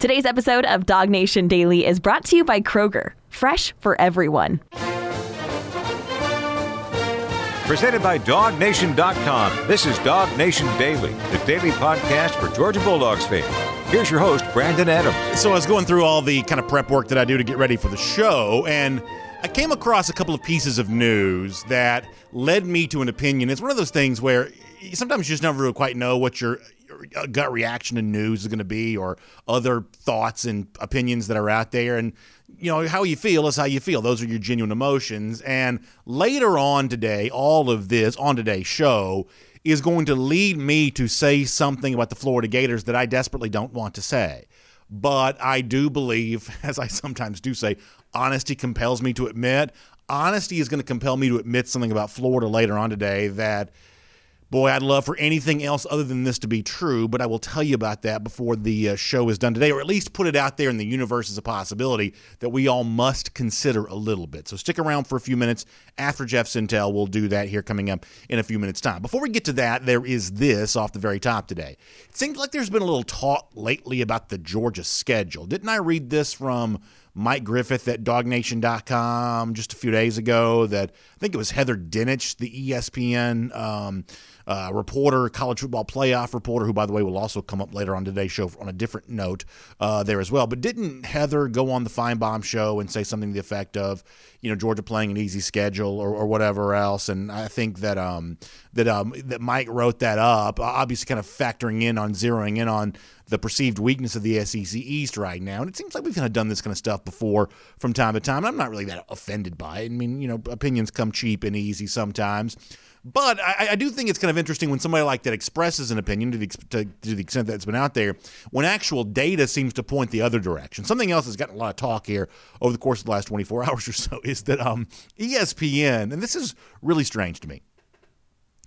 Today's episode of DawgNation Daily is brought to you by Kroger, fresh for everyone. Presented by DawgNation.com. This is DawgNation Daily, the daily podcast for Georgia Bulldogs fans. Here's your host, Brandon Adams. So I was going through all the kind of prep work that I do to get ready for the show, and I came across a couple of pieces of news that led me to an opinion. It's one of those things where sometimes you just never really quite know what your gut reaction to news is going to be or other thoughts and opinions that are out there. And you know how you feel is how you feel. Those are your genuine emotions. And later on today all of this on today's show is going to lead me to say something about the Florida Gators that I desperately don't want to say. But I do believe as I sometimes do say honesty compels me to admit. Honesty is going to compel me to admit something about Florida later on today that Boy, I'd love for anything else other than this to be true, but I will tell you about that before the uh, show is done today, or at least put it out there in the universe as a possibility that we all must consider a little bit. So stick around for a few minutes after Jeff Sentell. We'll do that here coming up in a few minutes' time. Before we get to that, there is this off the very top today. It seems like there's been a little talk lately about the Georgia schedule. Didn't I read this from Mike Griffith at DawgNation.com just a few days ago that I think it was Heather Dinich, the ESPN um, uh, reporter, college football playoff reporter, who, by the way, will also come up later on today's show on a different note uh, there as well. But didn't Heather go on the Finebaum show and say something to the effect of, you know, Georgia playing an easy schedule or, or whatever else? And I think that um, that um, that Mike wrote that up, obviously kind of factoring in on zeroing in on the perceived weakness of the SEC East right now. And it seems like we've kind of done this kind of stuff before from time to time. I'm not really that offended by it. I mean, you know, opinions come cheap and easy sometimes. But I, I, do think it's kind of interesting when somebody like that expresses an opinion to the, to, to, the extent that it's been out there, when actual data seems to point the other direction. Something else that's gotten a lot of talk here over the course of the last 24 hours or so is that um, ESPN, and this is really strange to me.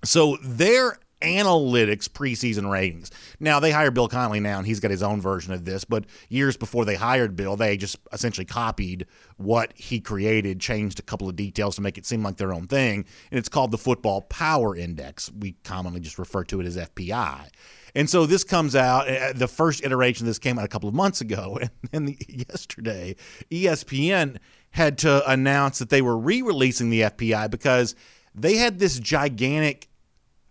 So their analytics preseason ratings. Now they hired Bill Connelly now, and he's got his own version of this. But years before they hired Bill, they just essentially copied what he created, changed a couple of details to make it seem like their own thing, and it's called the Football Power Index. We commonly just refer to it as FPI. And so this comes out. Uh, the first iteration of this came out a couple of months ago, and then the, yesterday, ESPN had to announce that they were re-releasing the FPI because they had this gigantic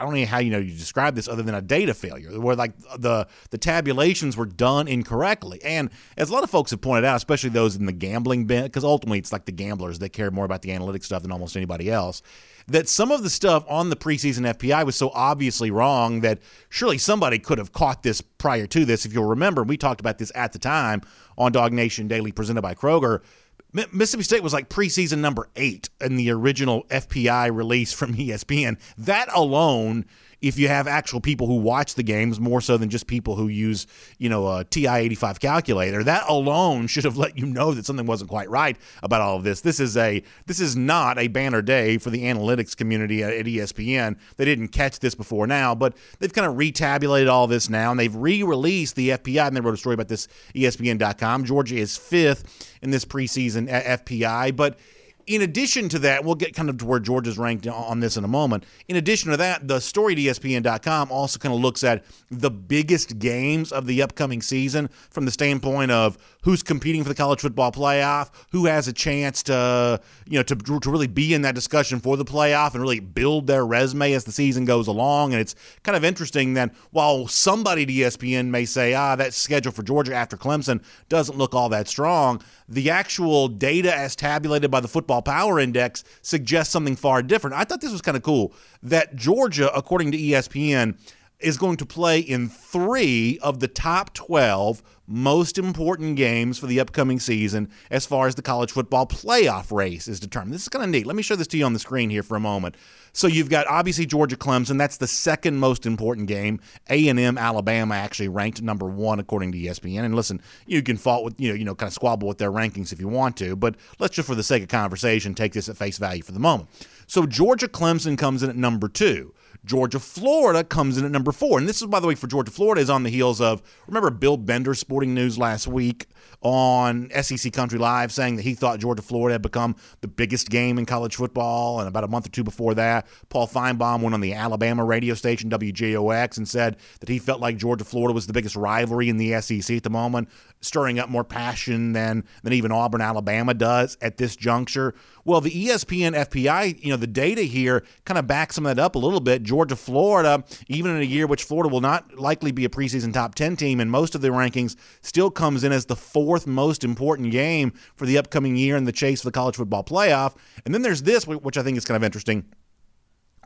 I don't know how you know you describe this other than a data failure, where like the the tabulations were done incorrectly. And as a lot of folks have pointed out, especially those in the gambling bent, because ultimately it's like the gamblers that care more about the analytic stuff than almost anybody else. That some of the stuff on the preseason FPI was so obviously wrong that surely somebody could have caught this prior to this. If you'll remember, we talked about this at the time on DawgNation Daily presented by Kroger Mississippi State was like preseason number eight in the original FPI release from ESPN. That alone if you have actual people who watch the games more so than just people who use, you know, a TI-85 calculator, that alone should have let you know that something wasn't quite right about all of this. This is a this is not a banner day for the analytics community at ESPN. They didn't catch this before now, but they've kind of retabulated all this now and they've re-released the FPI and they wrote a story about this ESPN.com. Georgia is fifth in this preseason FPI, but in addition to that, we'll get kind of to where Georgia's ranked on this in a moment. In addition to that, the story at ESPN.com also kind of looks at the biggest games of the upcoming season from the standpoint of who's competing for the college football playoff, who has a chance to, you know, to, to really be in that discussion for the playoff and really build their resume as the season goes along. And it's kind of interesting that while somebody at ESPN may say, ah, that schedule for Georgia after Clemson doesn't look all that strong, the actual data as tabulated by the Football Power Index suggests something far different. I thought this was kind of cool that Georgia, according to ESPN, is going to play in three of the top 12 most important games for the upcoming season as far as the college football playoff race is determined. This is kind of neat. Let me show this to you on the screen here for a moment. So you've got obviously Georgia Clemson. That's the second most important game. A&M Alabama actually ranked number one according to ESPN. And listen, you can fault with you know you know kind of squabble with their rankings if you want to, but let's just for the sake of conversation take this at face value for the moment. So Georgia Clemson comes in at number two. Georgia Florida comes in at number four. And this is, by the way, for Georgia Florida, is on the heels of, remember Bill Bender Sporting News last week on SEC Country Live saying that he thought Georgia Florida had become the biggest game in college football. And about a month or two before that, Paul Finebaum went on the Alabama radio station WJOX and said that he felt like Georgia Florida was the biggest rivalry in the SEC at the moment. Stirring up more passion than than even Auburn, Alabama does at this juncture. Well, the ESPN FPI, you know, the data here kind of backs some of that up a little bit. Georgia, Florida, even in a year which Florida will not likely be a preseason top 10 team in most of the rankings, still comes in as the fourth most important game for the upcoming year in the chase for the college football playoff. And then there's this, which I think is kind of interesting.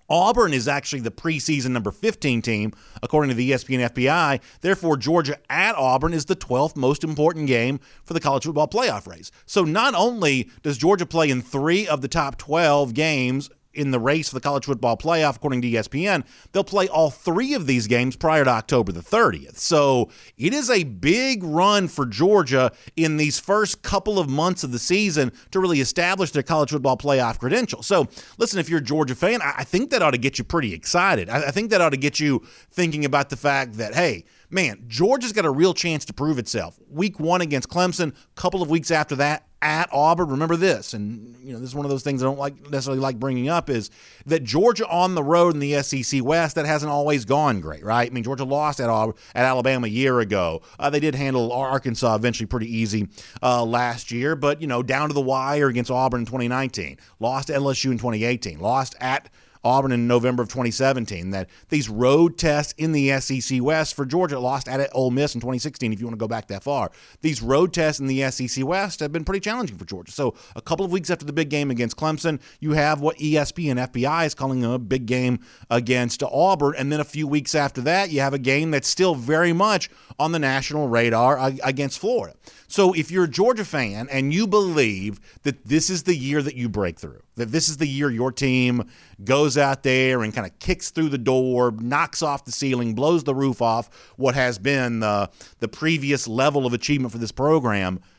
Auburn is actually the preseason number 15 team, according to the ESPN FPI. Therefore, Georgia at Auburn is the 12th most important game for the college football playoff race. So not only does Georgia play in three of the top 12 games in the race for the college football playoff, according to ESPN, they'll play all three of these games prior to October the 30th. So it is a big run for Georgia in these first couple of months of the season to really establish their college football playoff credential. So listen, if you're a Georgia fan, I think that ought to get you pretty excited. I think that ought to get you thinking about the fact that, hey, man, Georgia's got a real chance to prove itself. Week one against Clemson, couple of weeks after that at Auburn. Remember this, and you know this is one of those things I don't like necessarily like bringing up is that Georgia on the road in the SEC West that hasn't always gone great, right? I mean Georgia lost at Auburn, at Alabama a year ago. Uh, they did handle Arkansas eventually pretty easy uh, last year, but you know down to the wire against Auburn in 2019, lost at LSU in 2018, lost at Auburn in November of 2017. That these road tests in the SEC West for Georgia lost at Ole Miss in 2016. If you want to go back that far, these road tests in the SEC West have been pretty challenging for Georgia. So a couple of weeks after the big game against Clemson, you have what ESPN and FPI is calling a big game against Auburn, and then a few weeks after that, you have a game that's still very much on the national radar uh, against Florida. So if you're a Georgia fan and you believe that this is the year that you break through, that this is the year your team goes out there and kind of kicks through the door, knocks off the ceiling, blows the roof off what has been the, the previous level of achievement for this program –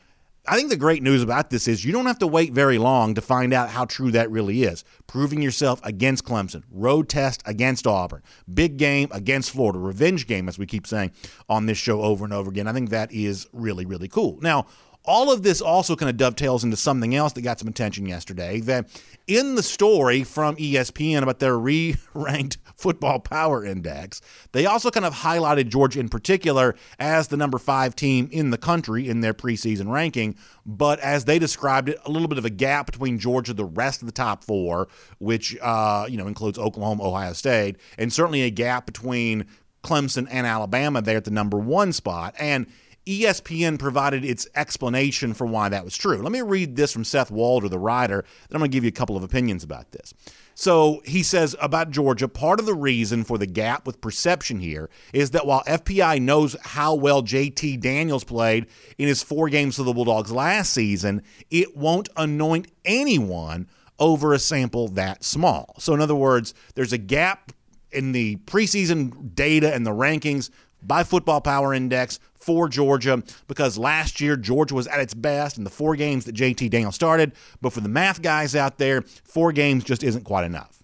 I think the great news about this is you don't have to wait very long to find out how true that really is. Proving yourself against Clemson, road test against Auburn, big game against Florida, revenge game, as we keep saying on this show over and over again. I think that is really, really cool. Now, all of this also kind of dovetails into something else that got some attention yesterday. That in the story from ESPN about their re ranked football power index, they also kind of highlighted Georgia in particular as the number five team in the country in their preseason ranking. But as they described it, a little bit of a gap between Georgia, the rest of the top four, which uh, you know includes Oklahoma, Ohio State, and certainly a gap between Clemson and Alabama there at the number one spot. And ESPN provided its explanation for why that was true. Let me read this from Seth Walder, the writer, then I'm going to give you a couple of opinions about this. So he says about Georgia, part of the reason for the gap with perception here is that while FPI knows how well JT Daniels played in his four games for the Bulldogs last season, it won't anoint anyone over a sample that small. So, in other words, there's a gap in the preseason data and the rankings by Football Power Index for Georgia because last year Georgia was at its best in the four games that JT Daniel started. But for the math guys out there, four games just isn't quite enough.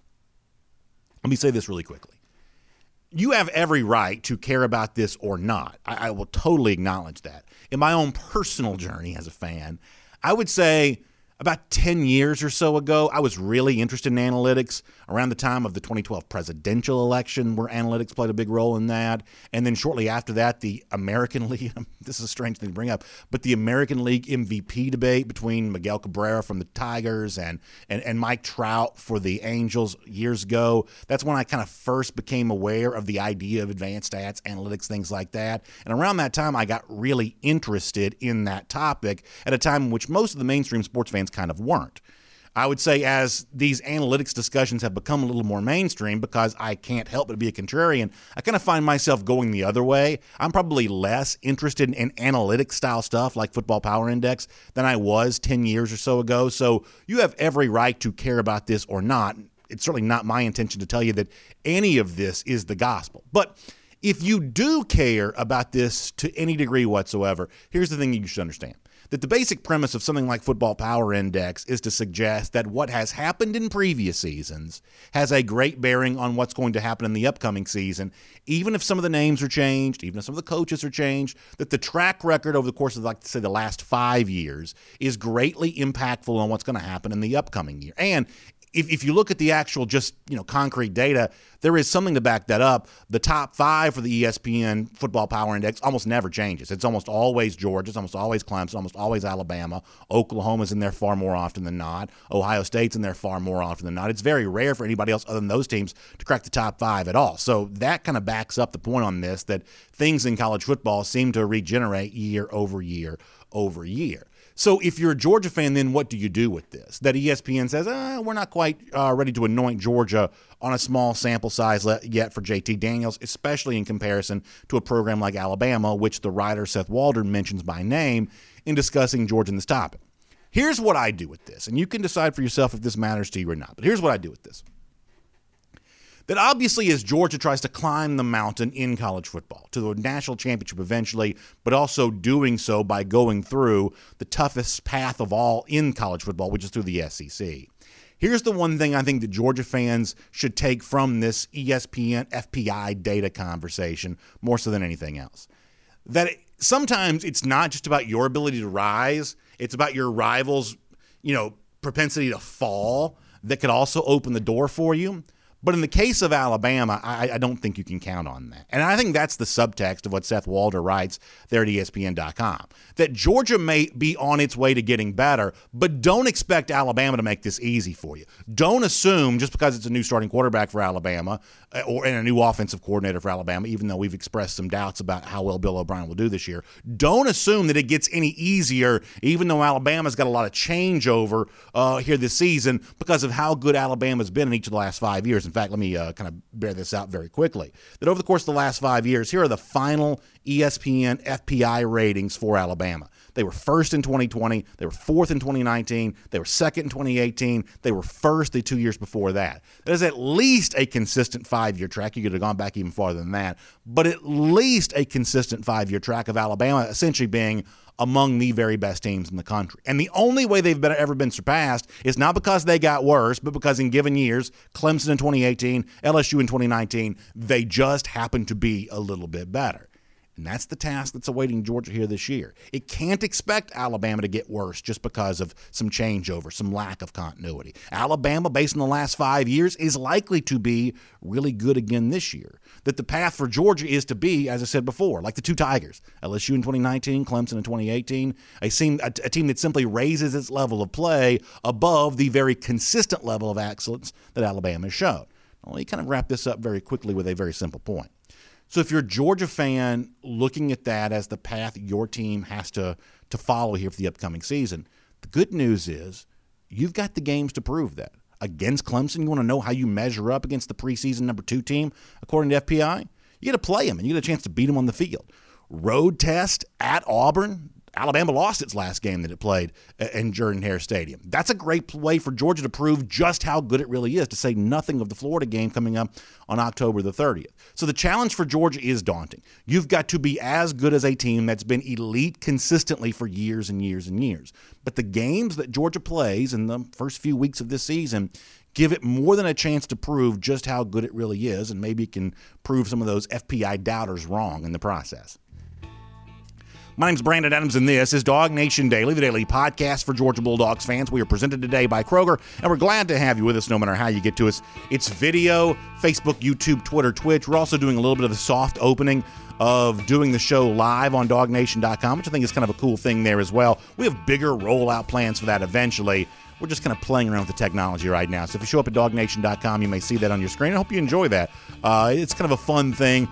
Let me say this really quickly. You have every right to care about this or not. I, I will totally acknowledge that. In my own personal journey as a fan, I would say about 10 years or so ago, I was really interested in analytics around the time of the 2012 presidential election, where analytics played a big role in that. And then shortly after that, the American League this is a strange thing to bring up, but the American League MVP debate between Miguel Cabrera from the Tigers and, and, and Mike Trout for the Angels years ago. That's when I kind of first became aware of the idea of advanced stats, analytics, things like that. And around that time, I got really interested in that topic at a time in which most of the mainstream sports fans kind of weren't. I would say as these analytics discussions have become a little more mainstream, because I can't help but be a contrarian, I kind of find myself going the other way. I'm probably less interested in analytics style stuff like Football Power Index than I was 10 years or so ago. So you have every right to care about this or not. It's certainly not my intention to tell you that any of this is the gospel. But if you do care about this to any degree whatsoever, here's the thing you should understand that the basic premise of something like Football Power Index is to suggest that what has happened in previous seasons has a great bearing on what's going to happen in the upcoming season, even if some of the names are changed, even if some of the coaches are changed, that the track record over the course of, like, say, the last five years is greatly impactful on what's going to happen in the upcoming year. And if, if you look at the actual just you know concrete data, there is something to back that up. The top five for the ESPN Football Power Index almost never changes. It's almost always Georgia, it's almost always Clemson, almost always Alabama. Oklahoma's in there far more often than not. Ohio State's in there far more often than not. It's very rare for anybody else other than those teams to crack the top five at all. So that kind of backs up the point on this that things in college football seem to regenerate year over year over year. So if you're a Georgia fan, then what do you do with this? That ESPN says, ah, we're not quite uh, ready to anoint Georgia on a small sample size yet for JT Daniels, especially in comparison to a program like Alabama, which the writer Seth Walder mentions by name in discussing Georgia in this topic. Here's what I do with this, and you can decide for yourself if this matters to you or not. But here's what I do with this that obviously as Georgia tries to climb the mountain in college football to the national championship eventually, but also doing so by going through the toughest path of all in college football, which is through the SEC. Here's the one thing I think that Georgia fans should take from this ESPN FPI data conversation more so than anything else. That sometimes it's not just about your ability to rise, it's about your rivals, you know, propensity to fall that could also open the door for you. But in the case of Alabama, I, I, don't think you can count on that. And I think that's the subtext of what Seth Walder writes there at ESPN.com. That Georgia may be on its way to getting better, but don't expect Alabama to make this easy for you. Don't assume just because it's a new starting quarterback for Alabama uh, or and a new offensive coordinator for Alabama, even though we've expressed some doubts about how well Bill O'Brien will do this year, don't assume that it gets any easier, even though Alabama's got a lot of changeover uh, here this season because of how good Alabama's been in each of the last five years. In fact, let me uh, kind of bear this out very quickly. That over the course of the last five years, here are the final ESPN FPI ratings for Alabama. They were first in 2020. They were fourth in 2019. They were second in 2018. They were first the two years before that. That is at least a consistent five year track. You could have gone back even farther than that, but at least a consistent five year track of Alabama essentially being among the very best teams in the country. And the only way they've been, ever been surpassed is not because they got worse, but because in given years, Clemson in 2018, LSU in 2019, they just happened to be a little bit better. And that's the task that's awaiting Georgia here this year. It can't expect Alabama to get worse just because of some changeover, some lack of continuity. Alabama, based on the last five years, is likely to be really good again this year. That the path for Georgia is to be, as I said before, like the two Tigers LSU in 2019, Clemson in 2018, a team, that simply raises its level of play above the very consistent level of excellence that Alabama has shown. Well, you kind of wrap this up very quickly with a very simple point. So if you're a Georgia fan looking at that as the path your team has to to follow here for the upcoming season, the good news is you've got the games to prove that. Against Clemson, you want to know how you measure up against the preseason number two team, according to FPI? You get to play them and you get a chance to beat them on the field. Road test at Auburn, Alabama lost its last game that it played in Jordan Hare Stadium. That's a great way for Georgia to prove just how good it really is, to say nothing of the Florida game coming up on October the 30th. So the challenge for Georgia is daunting. You've got to be as good as a team that's been elite consistently for years and years and years. But the games that Georgia plays in the first few weeks of this season give it more than a chance to prove just how good it really is, and maybe it can prove some of those FPI doubters wrong in the process. My name's Brandon Adams, and this is DawgNation Daily, the daily podcast for Georgia Bulldogs fans. We are presented today by Kroger, and we're glad to have you with us no matter how you get to us. It's video, Facebook, YouTube, Twitter, Twitch. We're also doing a little bit of the soft opening of doing the show live on dawgnation.com, which I think is kind of a cool thing there as well. We have bigger rollout plans for that eventually. We're just kind of playing around with the technology right now. So if you show up at dawgnation.com, you may see that on your screen. I hope you enjoy that. Uh, it's kind of a fun thing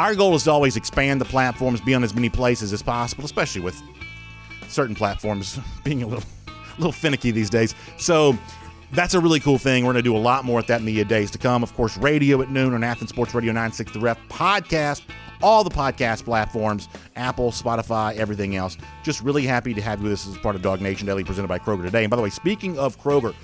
our goal is to always expand the platforms, be on as many places as possible, especially with certain platforms being a little, a little finicky these days. So that's a really cool thing. We're going to do a lot more at that in the days to come. Of course, radio at noon on Athens Sports Radio 96 The Ref, podcast, all the podcast platforms, Apple, Spotify, everything else. Just really happy to have you with us as part of DawgNation Daily presented by Kroger today. And by the way, speaking of Kroger,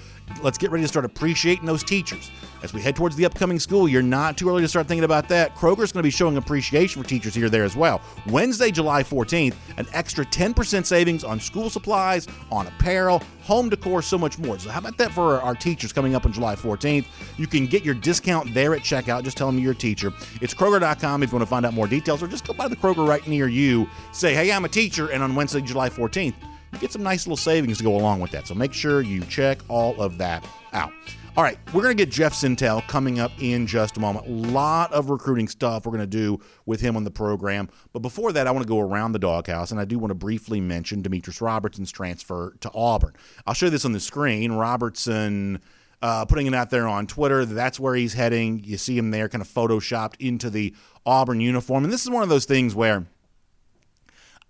let's get ready to start appreciating those teachers. As we head towards the upcoming school year, not too early to start thinking about that. Kroger's going to be showing appreciation for teachers here there as well. Wednesday, July 14th, an extra 10% savings on school supplies, on apparel, home decor, so much more. So, how about that for our teachers coming up on July 14th? You can get your discount there at checkout. Just tell them you're a teacher. It's Kroger.com if you want to find out more details, or just go by the Kroger right near you. Say, hey, I'm a teacher, and on Wednesday, July 14th, get some nice little savings to go along with that. So make sure you check all of that out. All right, we're going to get Jeff Sentell coming up in just a moment. A lot of recruiting stuff we're going to do with him on the program. But before that, I want to go around the doghouse, and I do want to briefly mention Demetrius Robertson's transfer to Auburn. I'll show you this on the screen. Robertson. Uh, putting it out there on Twitter. That's where he's heading. You see him there, kind of photoshopped into the Auburn uniform. And this is one of those things where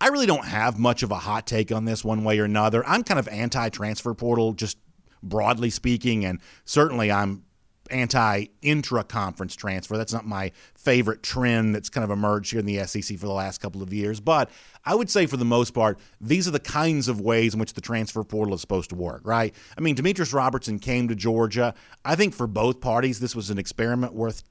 I really don't have much of a hot take on this one way or another. I'm kind of anti transfer portal, just broadly speaking, and certainly I'm anti intra conference transfer. That's not my favorite trend that's kind of emerged here in the SEC for the last couple of years. But I would say for the most part, these are the kinds of ways in which the transfer portal is supposed to work, right? I mean, Demetrius Robertson came to Georgia. I think for both parties, this was an experiment worth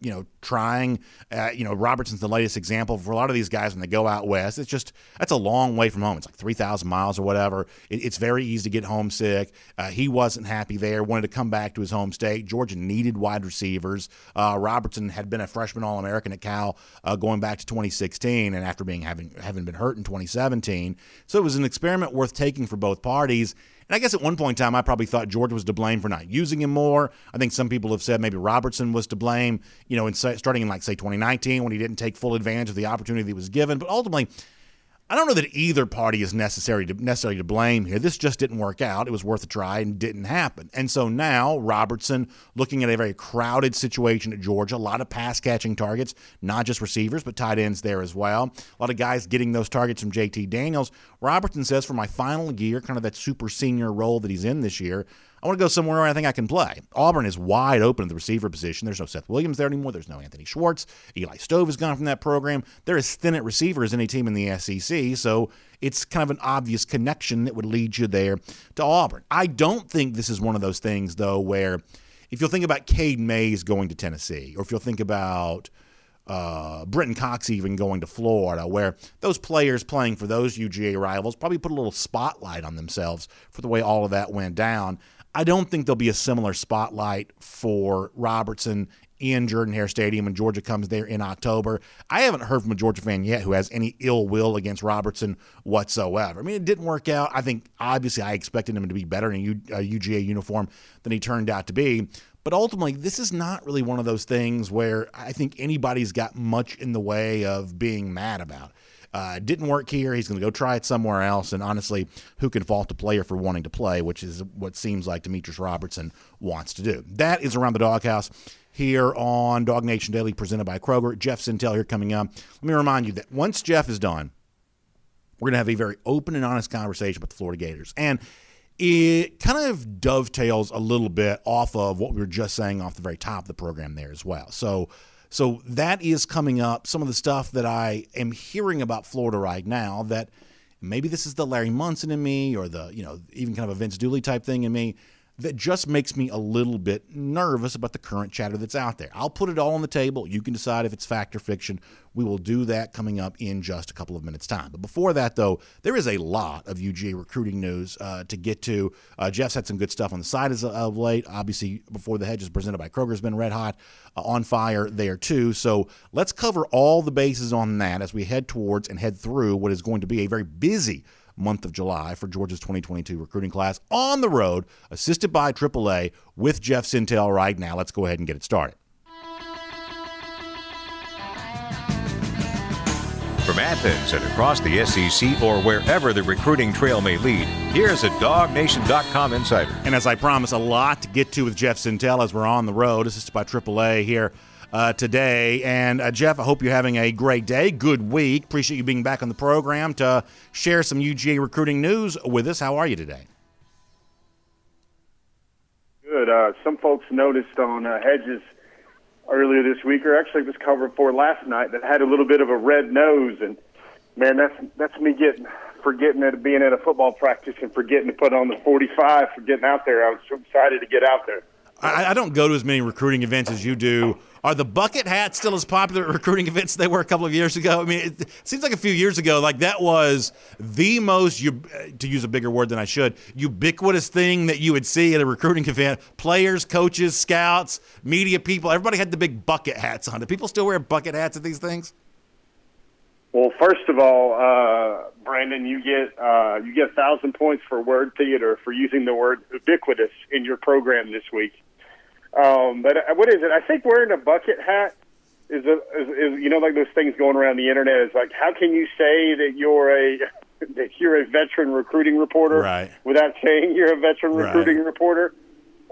you know, trying. Uh, you know, Robertson's the latest example for a lot of these guys when they go out west. It's just that's a long way from home. It's like three thousand miles or whatever. It, it's very easy to get homesick. Uh, he wasn't happy there. Wanted to come back to his home state. Georgia needed wide receivers. Uh, Robertson had been a freshman All American at Cal uh, going back to 2016, and after being having having been hurt in 2017, so it was an experiment worth taking for both parties. And I guess at one point in time, I probably thought George was to blame for not using him more. I think some people have said maybe Robertson was to blame, you know, in starting in like say 2019 when he didn't take full advantage of the opportunity that he was given. But ultimately, I don't know that either party is necessary to, necessarily to blame here. This just didn't work out. It was worth a try and didn't happen. And so now Robertson, looking at a very crowded situation at Georgia, a lot of pass catching targets, not just receivers, but tight ends there as well. A lot of guys getting those targets from JT Daniels. Robertson says for my final year, kind of that super senior role that he's in this year, I want to go somewhere where I think I can play. Auburn is wide open at the receiver position. There's no Seth Williams there anymore. There's no Anthony Schwartz. Eli Stove has gone from that program. They're as thin at receiver as any team in the SEC. So it's kind of an obvious connection that would lead you there to Auburn. I don't think this is one of those things, though, where if you'll think about Cade Mays going to Tennessee, or if you'll think about uh, Cox even going to Florida, where those players playing for those UGA rivals probably put a little spotlight on themselves for the way all of that went down. I don't think there'll be a similar spotlight for Robertson in Jordan Hare Stadium when Georgia comes there in October. I haven't heard from a Georgia fan yet who has any ill will against Robertson whatsoever. I mean, it didn't work out. I think obviously I expected him to be better in a UGA uniform than he turned out to be. But ultimately, this is not really one of those things where I think anybody's got much in the way of being mad about. Uh, didn't work here. He's going to go try it somewhere else. And honestly, who can fault a player for wanting to play, which is what seems like Demetrius Robertson wants to do. That is around the doghouse here on DawgNation Daily, presented by Kroger. Jeff Sentell here coming up. Let me remind you that once Jeff is done, we're going to have a very open and honest conversation with the Florida Gators. And it kind of dovetails a little bit off of what we were just saying off the very top of the program there as well. So so that is coming up. Some of the stuff that I am hearing about Florida right now that maybe this is the Larry Munson in me or the, you know, even kind of a Vince Dooley type thing in me that just makes me a little bit nervous about the current chatter that's out there. I'll put it all on the table. You can decide if it's fact or fiction. We will do that coming up in just a couple of minutes' time. But before that, though, there is a lot of UGA recruiting news uh, to get to. Uh, Jeff's had some good stuff on the side as of late. Obviously, before the hedge is presented by Kroger has been red hot, uh, on fire there too. So let's cover all the bases on that as we head towards and head through what is going to be a very busy month of July for Georgia's 2022 recruiting class on the road, assisted by AAA with Jeff Sentell right now. Let's go ahead and get it started. From Athens and across the SEC or wherever the recruiting trail may lead, here's a DawgNation.com insider. And as I promised, a lot to get to with Jeff Sentell as we're on the road, assisted by AAA here uh, today. And uh, Jeff, I hope you're having a great day, good week. Appreciate you being back on the program to share some UGA recruiting news with us. How are you today? Good. Uh, some folks noticed on uh, Hedges earlier this week, or actually it was covered for last night, that had a little bit of a red nose, and man, that's that's me getting forgetting that being at a football practice and forgetting to put on the 45 for getting out there. I was so excited to get out there. I, I don't go to as many recruiting events as you do. Are the bucket hats still as popular at recruiting events they were a couple of years ago? I mean, it seems like a few years ago, like that was the most, to use a bigger word than I should, ubiquitous thing that you would see at a recruiting event. Players, coaches, scouts, media people, everybody had the big bucket hats on. Do people still wear bucket hats at these things? Well, first of all, uh, Brandon, you get uh, you get thousand points for word theater for using the word ubiquitous in your program this week. Um, but uh, what is it? I think wearing a bucket hat is, a, is, is you know like those things going around the internet. Is like how can you say that you're a that you're a veteran recruiting reporter Right. without saying you're a veteran Right. recruiting reporter?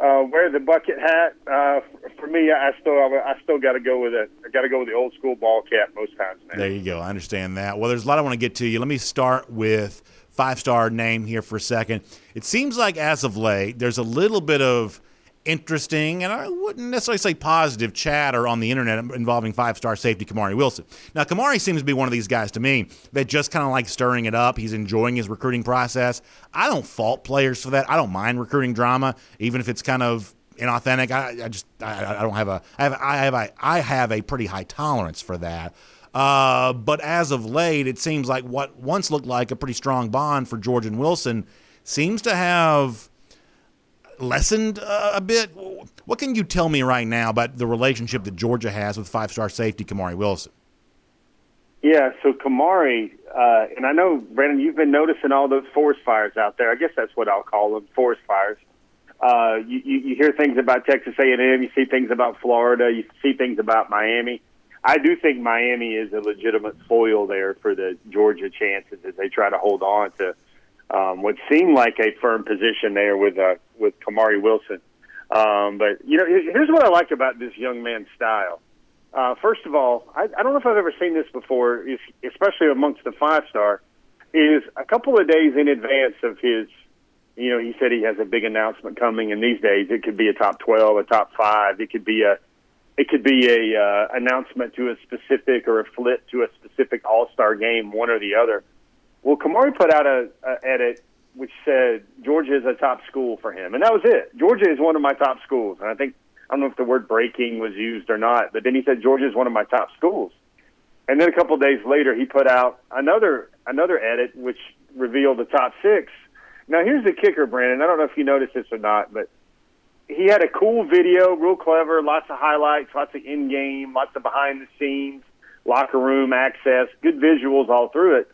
Uh, wear the bucket hat. Uh, for me, I still I still got to go with it. I got to go with the old school ball cap most times, man. There you go. I understand that. Well, there's a lot I want to get to you. Let me start with five star name here for a second. It seems like as of late, there's a little bit of interesting, and I wouldn't necessarily say positive chatter on the internet involving five star safety Kamari Wilson. Now, Kamari seems to be one of these guys to me that just kind of like stirring it up. He's enjoying his recruiting process. I don't fault players for that. I don't mind recruiting drama, even if it's kind of inauthentic. I, I just I, I don't have a I have I have a I have a pretty high tolerance for that. Uh, but as of late, it seems like what once looked like a pretty strong bond for George and Wilson seems to have lessened uh, a bit. What can you tell me right now about the relationship that Georgia has with five-star safety Kamari Wilson? Yeah, so Kamari, uh, and I know Brandon, you've been noticing all those forest fires out there. I guess that's what I'll call them, forest fires. Uh, you, you, you hear things about Texas A&M, you see things about Florida, you see things about Miami. I do think Miami is a legitimate foil there for the Georgia chances as they try to hold on to um, what seemed like a firm position there with uh, with Kamari Wilson. Um, but you know, here's what I like about this young man's style. Uh, first of all, I, I don't know if I've ever seen this before, especially amongst the five star. Is a couple of days in advance of his, you know, he said he has a big announcement coming, and these days it could be a top twelve, a top five, it could be a, it could be a uh, announcement to a specific or a flip to a specific All Star game, one or the other. Well, Kamari put out a, a edit which said Georgia is a top school for him, and that was it. Georgia is one of my top schools, and I think I don't know if the word breaking was used or not, but then he said Georgia is one of my top schools. And then a couple of days later, he put out another another edit which revealed the top six. Now here's the kicker, Brandon. I don't know if you noticed this or not, but he had a cool video, real clever, lots of highlights, lots of in game, lots of behind the scenes, locker room access, good visuals all through it.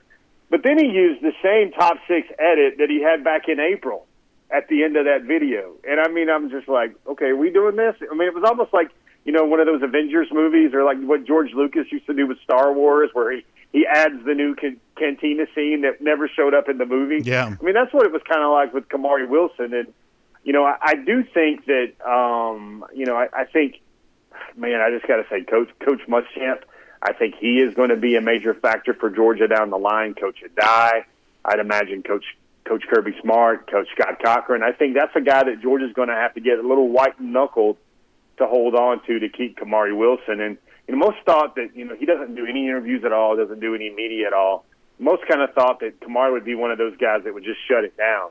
But then he used the same top six edit that he had back in April at the end of that video. And I mean, I'm just like, okay, are we doing this? I mean, it was almost like, you know, one of those Avengers movies or like what George Lucas used to do with Star Wars where he, he adds the new can- cantina scene that never showed up in the movie. Yeah. I mean, that's what it was kind of like with Kamari Wilson. And, you know, I, I do think that, um, you know, I, I think, man, I just got to say, Coach Coach Muschamp, I think he is going to be a major factor for Georgia down the line. Coach Addae, I'd imagine Coach Coach Kirby Smart, Coach Scott Cochran. I think that's a guy that Georgia's going to have to get a little white knuckled to hold on to to keep Kamari Wilson. And you know, most thought that you know he doesn't do any interviews at all, doesn't do any media at all. Most kind of thought that Kamari would be one of those guys that would just shut it down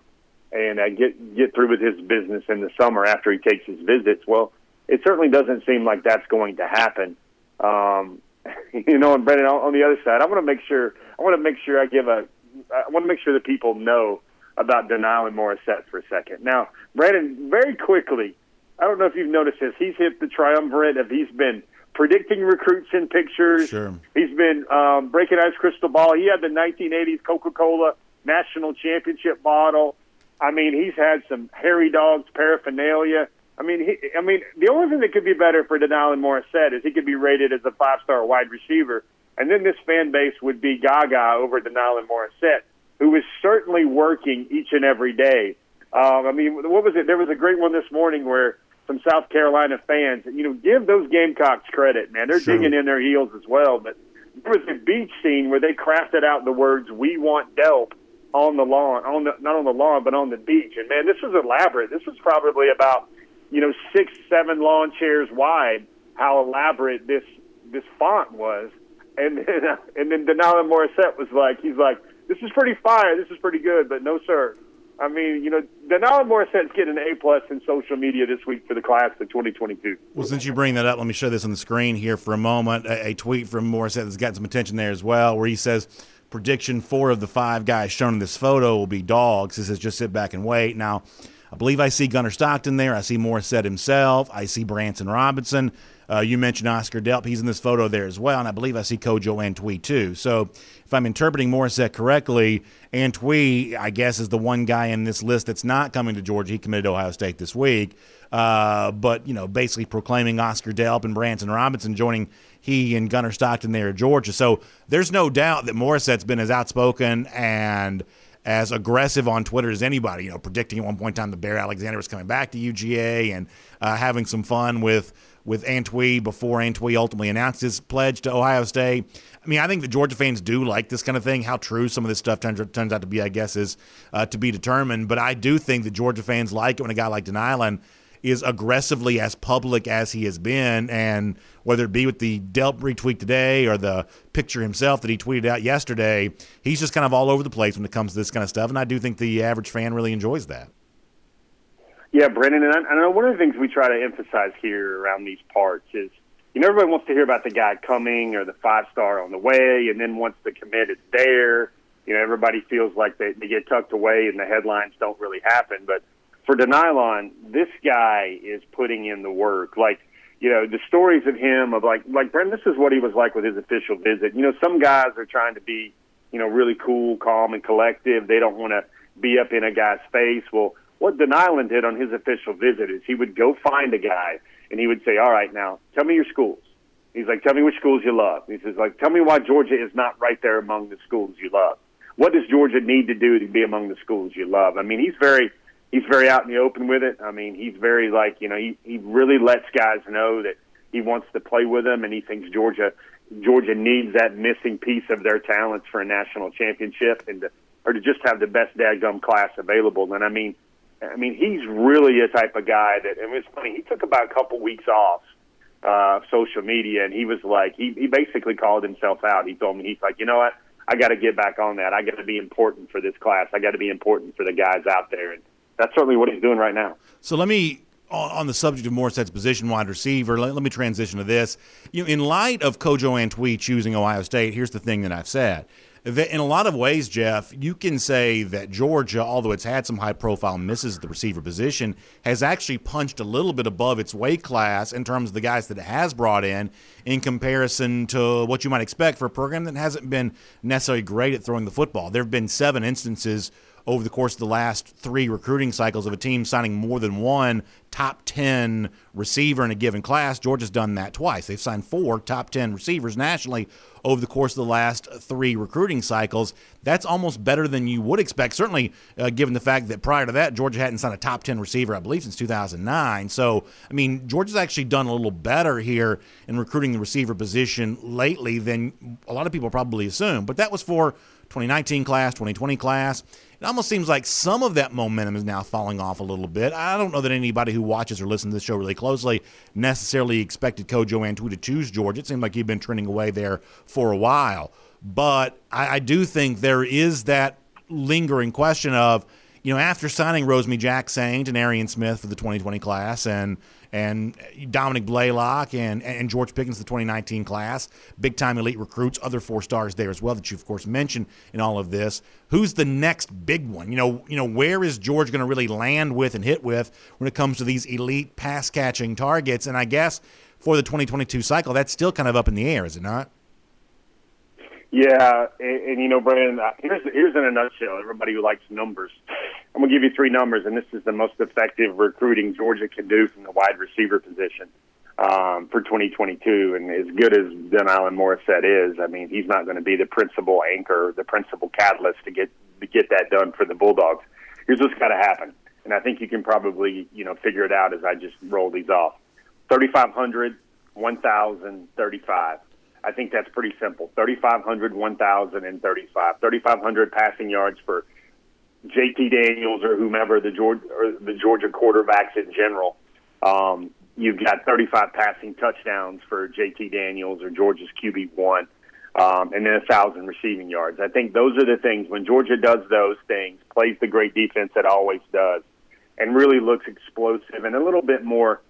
and uh, get get through with his business in the summer after he takes his visits. Well, it certainly doesn't seem like that's going to happen. Um, you know, and Brendan, on on the other side, I want to make sure I want to make sure I give a I want to make sure that people know about De'Nylon Morrissette for a second. Now, Brandon, very quickly, I don't know if you've noticed this. He's hit the triumvirate of he's been predicting recruits in pictures. Sure. He's been um, breaking ice crystal ball. He had the 1980s Coca-Cola national championship bottle. I mean, he's had some hairy dogs paraphernalia. I mean, he, I mean, the only thing that could be better for De'Nylon Morrissette is he could be rated as a five-star wide receiver, and then this fan base would be gaga over De'Nylon Morrissette, who is certainly working each and every day. Um, I mean, what was it? There was a great one this morning where some South Carolina fans, you know, give those Gamecocks credit, man. They're Sure. digging in their heels as well. But there was a beach scene where they crafted out the words "We want Delp" on the lawn, on the not on the lawn, but on the beach. And man, this was elaborate. This was probably about you know six, seven lawn chairs wide. How elaborate this this font was. And then and then De'Nylon Morrissette was like, he's like, this is pretty fire. This is pretty good, but no sir. I mean, you know, De'Nylon Morrissette's getting an A plus in social media this week for the class of 2022. Well, since you bring that up, let me show this on the screen here for a moment. A, a tweet from Morrissette that's got some attention there as well, where he says, "Prediction: Four of the five guys shown in this photo will be dogs." He says, "Just sit back and wait." Now, I believe I see Gunnar Stockton there. I see Morrissette himself. I see Branson Robinson. Uh, you mentioned Oscar Delp. He's in this photo there as well. And I believe I see Kojo Antwi too. So if I'm interpreting Morrissette correctly, Antwi, I guess, is the one guy in this list that's not coming to Georgia. He committed to Ohio State this week. Uh, but, you know, basically proclaiming Oscar Delp and Branson Robinson joining he and Gunnar Stockton there at Georgia. So there's no doubt that Morrissette's been as outspoken and – as aggressive on Twitter as anybody. You know, predicting at one point in time that Bear Alexander was coming back to UGA and uh, having some fun with with Antwi before Antwi ultimately announced his pledge to Ohio State. I mean, I think the Georgia fans do like this kind of thing. How true some of this stuff turns, turns out to be, I guess, is uh, to be determined. But I do think the Georgia fans like it when a guy like De'Nylon – is aggressively as public as he has been, and whether it be with the Delp retweet today or the picture himself that he tweeted out yesterday, he's just kind of all over the place when it comes to this kind of stuff. And I do think the average fan really enjoys that. Yeah, Brendan, and I, I know one of the things we try to emphasize here around these parts is, you know, everybody wants to hear about the guy coming or the five star on the way, and then once the commit is there, you know, everybody feels like they, they get tucked away and the headlines don't really happen. But for De'Nylon, this guy is putting in the work. Like, you know, the stories of him of like, like Brent, this is what he was like with his official visit. You know, some guys are trying to be, you know, really cool, calm, and collective. They don't want to be up in a guy's face. Well, what De'Nylon did on his official visit is he would go find a guy and he would say, "All right, now tell me your schools." He's like, "Tell me which schools you love." He says, "Like, tell me why Georgia is not right there among the schools you love. What does Georgia need to do to be among the schools you love?" I mean, he's very he's very out in the open with it. I mean, he's very like you know he he really lets guys know that he wants to play with them, and he thinks Georgia Georgia needs that missing piece of their talents for a national championship, and to, or to just have the best dadgum class available. And I mean, I mean he's really a type of guy that. Mean, it's funny. He took about a couple weeks off uh, social media, and he was like he he basically called himself out. He told me he's like, you know what. I got to get back on that. I got to be important for this class. I got to be important for the guys out there. And that's certainly what he's doing right now. So let me on the subject of Morrissette's position wide receiver, let, let, me transition to this. You know, in light of Kojo Antwi choosing Ohio State, here's the thing that I've said. That In a lot of ways, Jeff, you can say that Georgia, although it's had some high profile misses at the receiver position, has actually punched a little bit above its weight class in terms of the guys that it has brought in in comparison to what you might expect for a program that hasn't been necessarily great at throwing the football. There have been seven instances over the course of the last three recruiting cycles of a team signing more than one top 10 receiver in a given class. Georgia's done that twice. They've signed four top 10 receivers nationally over the course of the last three recruiting cycles. That's almost better than you would expect, certainly uh, given the fact that prior to that, Georgia hadn't signed a top 10 receiver, I believe, since 2009. So, I mean, Georgia's actually done a little better here in recruiting the receiver position lately than a lot of people probably assume. But that was for 2019 class, 2020 class. It almost seems like some of that momentum is now falling off a little bit. I don't know that anybody who watches or listens to this show really closely necessarily expected Kojo Antwi to choose Georgia. It seemed like he'd been trending away there for a while. But I, I do think there is that lingering question of, you know, after signing Rosemy-Jacksaint and Arian Smith for the 2020 class and and Dominick Blaylock and, and George Pickens, the 2019 class, big time elite recruits, other four stars there as well that you of course mentioned in all of this. Who's the next big one? You know, you know where is George going to really land with and hit with when it comes to these elite pass catching targets? And I guess for the 2022 cycle, that's still kind of up in the air, is it not? Yeah, and, and you know, Brandon, here's here's in a nutshell. Everybody who likes numbers, I'm gonna give you three numbers, and this is the most effective recruiting Georgia can do from the wide receiver position um, for 2022. And as good as De'Nylon Morrissette is, I mean, he's not going to be the principal anchor, the principal catalyst to get to get that done for the Bulldogs. Here's what's got to happen, and I think you can probably you know figure it out as I just roll these off: 3,500, 1,000, 35. I think that's pretty simple. 3,500, 1,000, and 35. 3,500 passing yards for JT Daniels or whomever the Georgia or the Georgia quarterbacks in general. Um, you've got 35 passing touchdowns for JT Daniels or Georgia's QB one, um, and then a thousand receiving yards. I think those are the things when Georgia does those things, plays the great defense it always does, and really looks explosive and a little bit more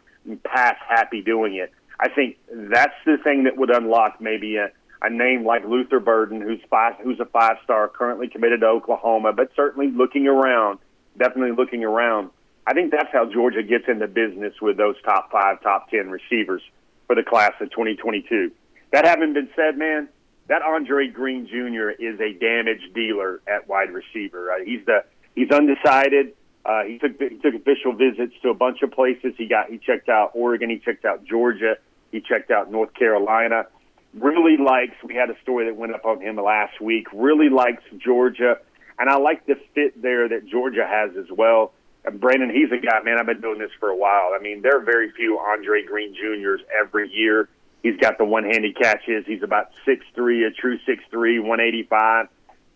pass happy doing it. I think that's the thing that would unlock maybe a, a name like Luther Burden, who's five, who's a five star, currently committed to Oklahoma, but certainly looking around, definitely looking around. I think that's how Georgia gets into business with those top five, top ten receivers for the class of 2022. That having been said, man, that Andre Green Jr. is a damage dealer at wide receiver. Right? He's the he's undecided. Uh, he took he took official visits to a bunch of places. He got he checked out Oregon. He checked out Georgia. He checked out North Carolina. Really likes. We had a story that went up on him last week. Really likes Georgia, and I like the fit there that Georgia has as well. And Brandon, he's a guy, man. I've been doing this for a while. I mean, there are very few Andre Green Juniors every year. He's got the one-handed catches. He's about six three, a true six three, one eighty five.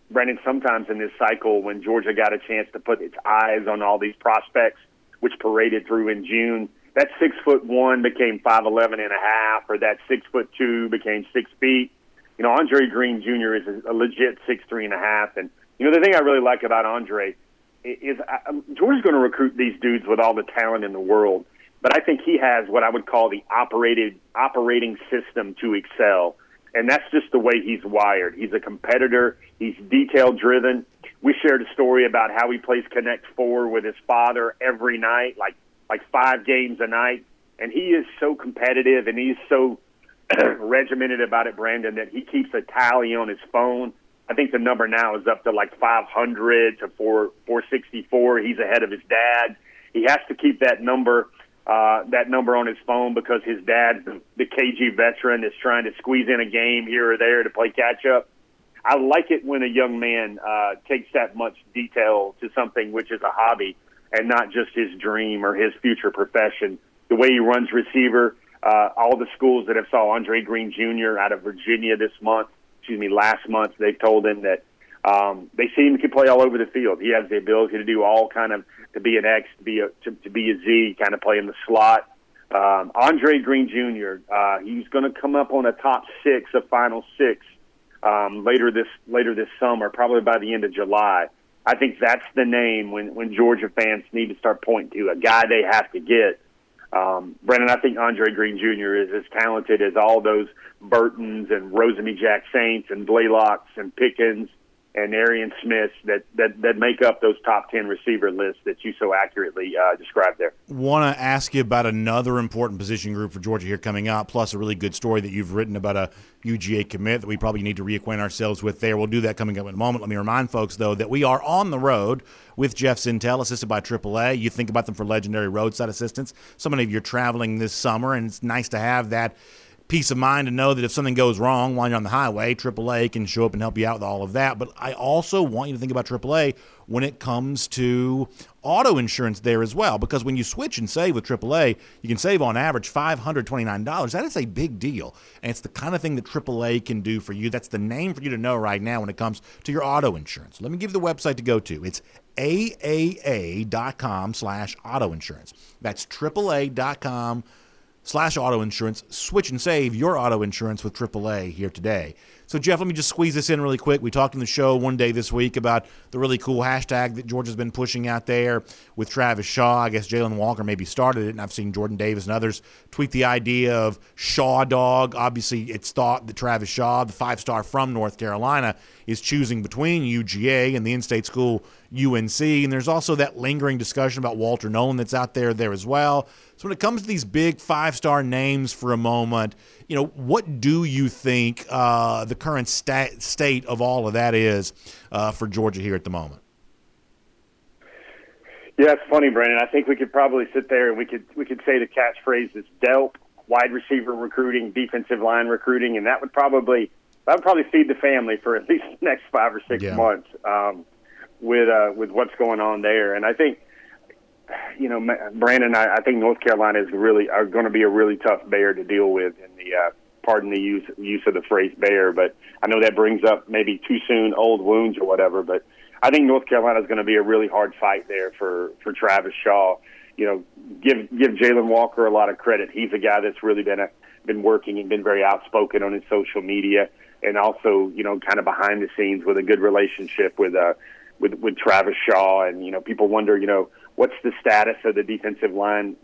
Brandon, sometimes in this cycle, when Georgia got a chance to put its eyes on all these prospects, which paraded through in June, that six foot one became five eleven and a half, or that six foot two became six feet. You know, Andre Greene Jr. is a legit six three and a half, and you know the thing I really like about Andre is uh, Georgia's going to recruit these dudes with all the talent in the world, but I think he has what I would call the operated operating system to excel, and that's just the way he's wired. He's a competitor. He's detail driven. We shared a story about how he plays Connect Four with his father every night, like like five games a night, and he is so competitive and he's so regimented about it, Brandon, that he keeps a tally on his phone I think the number now is up to like 500 to 4 464. He's ahead of his dad. He has to keep that number uh, that number on his phone because his dad, the, KG veteran, is trying to squeeze in a game here or there to play catch up. I like it when a young man uh, takes that much detail to something which is a hobby and not just his dream or his future profession. The way he runs receiver, uh, all the schools that have saw Andre Greene Jr. out of Virginia this month excuse me, last month, they've told him that um, they see him can play all over the field. He has the ability to do all kind of to be an X, to be a to, to be a Z, kind of play in the slot. Um, Andre Greene Jr. Uh, he's going to come up on a top six, a final six um, later this later this summer, probably by the end of July. I think that's the name when when Georgia fans need to start pointing to a guy they have to get um, Brennan, I think Andre Greene Jr. is as talented as all those Burtons and Rosemy-Jacksaints and Blaylocks and Pickens and Arian Smith that, that, that make up those top 10 receiver lists that you so accurately uh, described there. Want to ask you about another important position group for Georgia here coming up, plus a really good story that you've written about a UGA commit that we probably need to reacquaint ourselves with there. We'll do that coming up in a moment. Let me remind folks, though, that we are on the road with Jeff Sentell, assisted by AAA. You think about them for legendary roadside assistance. So many of you are traveling this summer, and it's nice to have that – peace of mind to know that if something goes wrong while you're on the highway, AAA can show up and help you out with all of that. But I also want you to think about AAA when it comes to auto insurance there as well, because when you switch and save with AAA, you can save on average $529. That is a big deal. And it's the kind of thing that AAA can do for you. That's the name for you to know right now when it comes to your auto insurance. Let me give you the website to go to. It's aaa.com slash auto insurance. That's AAA.com slash auto insurance. Switch and save your auto insurance with AAA here today. So, Jeff, let me just squeeze this in really quick. We talked in the show one day this week about the really cool hashtag that Georgia's been pushing out there with Travis Shaw. I guess Jalen Walker maybe started it, and I've seen Jordan Davis and others tweet the idea of Shaw Dog. Obviously, it's thought that Travis Shaw, the five star from North Carolina, is choosing between UGA and the in state school UNC. And there's also that lingering discussion about Walter Nolen that's out there there as well. So when it comes to these big five star names for a moment, you know, what do you think uh, the current stat, state of all of that is uh, for Georgia here at the moment? Yeah, it's funny, Brandon. I think we could probably sit there and we could we could say the catchphrase is DELP, wide receiver recruiting, defensive line recruiting, and that would probably would probably feed the family for at least the next five or six yeah. months um, with uh, with what's going on there. And I think you know, Brandon, I, I think North Carolina is really are going to be a really tough bear to deal with in the uh, pardon the use use of the phrase bear, but I know that brings up maybe too soon old wounds or whatever. But I think North Carolina is going to be a really hard fight there for for Travis Shaw. You know, give give Jalen Walker a lot of credit. He's a guy that's really been a, been working and been very outspoken on his social media, and also you know kind of behind the scenes with a good relationship with uh with with Travis Shaw. And you know, people wonder, you know what's the status of the defensive line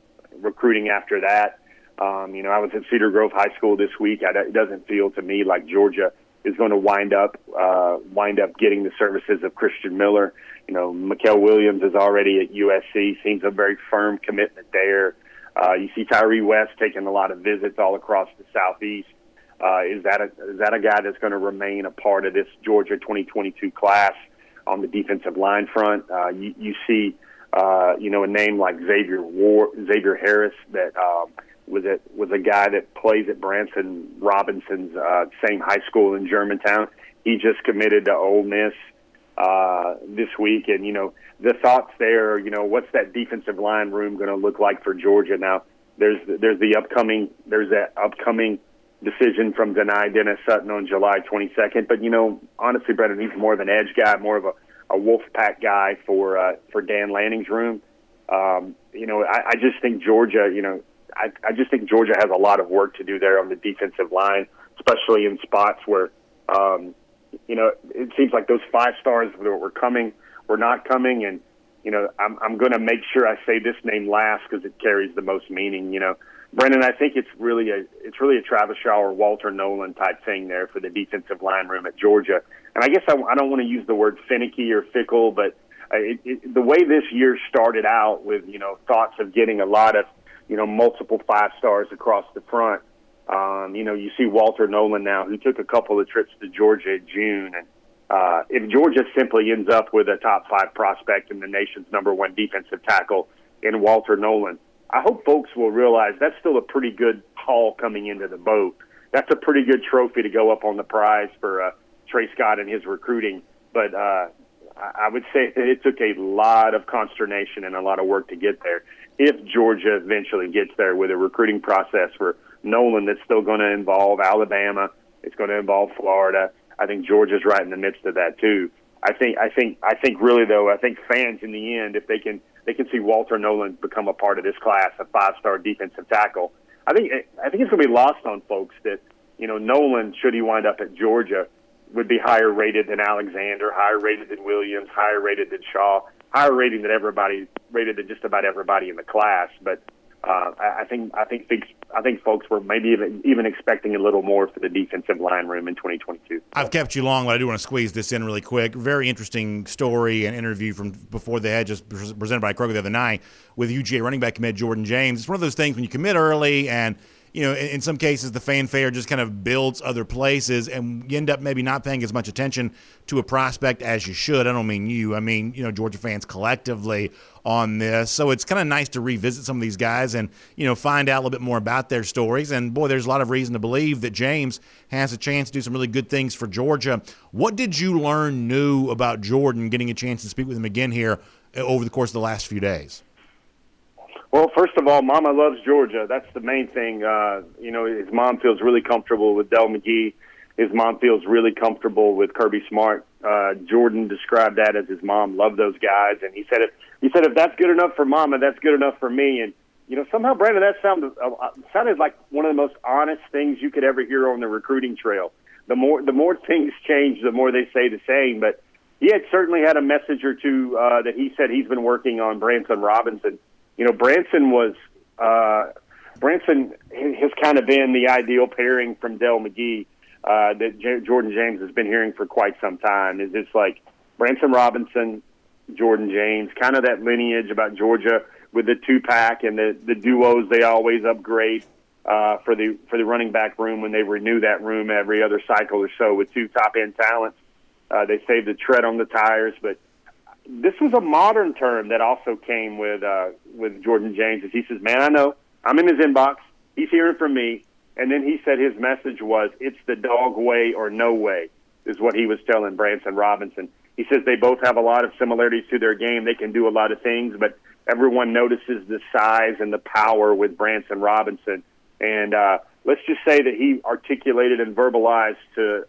recruiting after that? Um, you know, I was at Cedar Grove High School this week. I, it doesn't feel to me like Georgia is going to wind up uh, wind up getting the services of Christian Miller. You know, Mykel Williams is already at USC. Seems a very firm commitment there. Uh, you see Tyree West taking a lot of visits all across the southeast. Uh, is that a is that a guy that's going to remain a part of this Georgia 2022 class on the defensive line front? Uh, you, you see, uh, you know, a name like Xavier War, Xavier Harris that um, was a was a guy that plays at Branson Robinson's uh, same high school in Germantown. He just committed to Ole Miss uh, this week, and you know the thoughts there. You know, what's that defensive line room going to look like for Georgia now? There's there's the upcoming there's that upcoming decision from Dani Dennis Sutton on July 22nd. But you know, honestly, Brendan, he's more of an edge guy, more of a, a wolf pack guy for uh, for Dan Lanning's room. Um, you know, I, I just think Georgia. You know, I, I just think Georgia has a lot of work to do there on the defensive line, especially in spots where. Um, you know, it seems like those five stars were coming, were not coming, and you know, I'm I'm going to make sure I say this name last because it carries the most meaning. You know, Brendan, I think it's really a it's really a Travis Shaw or Walter Nolen type thing there for the defensive line room at Georgia. And I guess I, I don't want to use the word finicky or fickle, but uh, it, it, the way this year started out with you know thoughts of getting a lot of you know multiple five stars across the front. Um, you know, you see Walter Nolen now, who took a couple of trips to Georgia in June, and uh, if Georgia simply ends up with a top five prospect and the nation's number one defensive tackle in Walter Nolen I hope folks will realize that's still a pretty good haul coming into the boat. That's a pretty good trophy to go up on the prize for uh, Tray Scott and his recruiting. But uh, I would say it took a lot of consternation and a lot of work to get there. If Georgia eventually gets there with a recruiting process for Nolen that's still going to involve Alabama, it's going to involve Florida. I think Georgia's right in the midst of that too. I think I think I think really though I think fans in the end if they can they can see Walter Nolen become a part of this class, a five-star defensive tackle. I think I think it's going to be lost on folks that you know Nolen, should he wind up at Georgia, would be higher rated than Alexander, higher rated than Williams, higher rated than Shaw, higher rating than everybody rated than just about everybody in the class. But uh, I think I think I think folks were maybe even even expecting a little more for the defensive line room in 2022. I've kept you long, but I do want to squeeze this in really quick. Very interesting story and interview from before the just presented by Kroger the other night with UGA running back commit Jordan James. It's one of those things when you commit early and you know, in, in, some cases, the fanfare just kind of builds other places, and you end up maybe not paying as much attention to a prospect as you should. I don't mean you. I mean, you know, Georgia fans collectively on this. So it's kind of nice to revisit some of these guys and, you know, find out a little bit more about their stories. And boy, there's a lot of reason to believe that James has a chance to do some really good things for Georgia. What did you learn new about Jordan getting a chance to speak with him again here uh, over the course of the last few days? Well, first of all, Mama loves Georgia. That's the main thing. Uh, you know, his mom feels really comfortable with Dell McGee. His mom feels really comfortable with Kirby Smart. Uh, Jordan described that as his mom loved those guys, and he said if he said if that's good enough for Mama, that's good enough for me. And you know, somehow, Brandon, that sounded uh, sounded like one of the most honest things you could ever hear on the recruiting trail. The more the more things change, the more they say the same. But he had certainly had a message or two uh, that he said he's been working on Branson Robinson you know, Branson was uh, Branson has kind of been the ideal pairing from Dell McGee uh, that J- Jordan James has been hearing for quite some time. Is it's like Branson Robinson, Jordan James, kind of that lineage about Georgia with the two pack and the the duos they always upgrade uh, for the for the running back room when they renew that room every other cycle or so with two top end talents. Uh, they save the tread on the tires, but this was a modern term that also came with uh, with Jordan James. He says, "Man, I know I'm in his inbox. He's hearing from me." And then he said his message was, "It's the dog way or no way," is what he was telling Branson Robinson. He says they both have a lot of similarities to their game. They can do a lot of things, but everyone notices the size and the power with Branson Robinson. And uh, let's just say that he articulated and verbalized to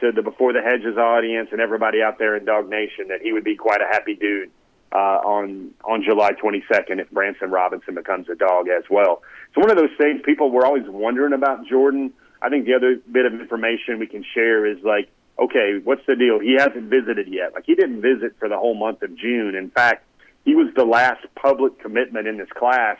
to the Before the Hedges audience and everybody out there in DawgNation that he would be quite a happy dude uh, on on July 22nd if Branson Robinson becomes a dog as well. So one of those things people were always wondering about Jordan. I think the other bit of information we can share is like, okay, what's the deal? He hasn't visited yet. Like he didn't visit for the whole month of June. In fact, he was the last public commitment in this class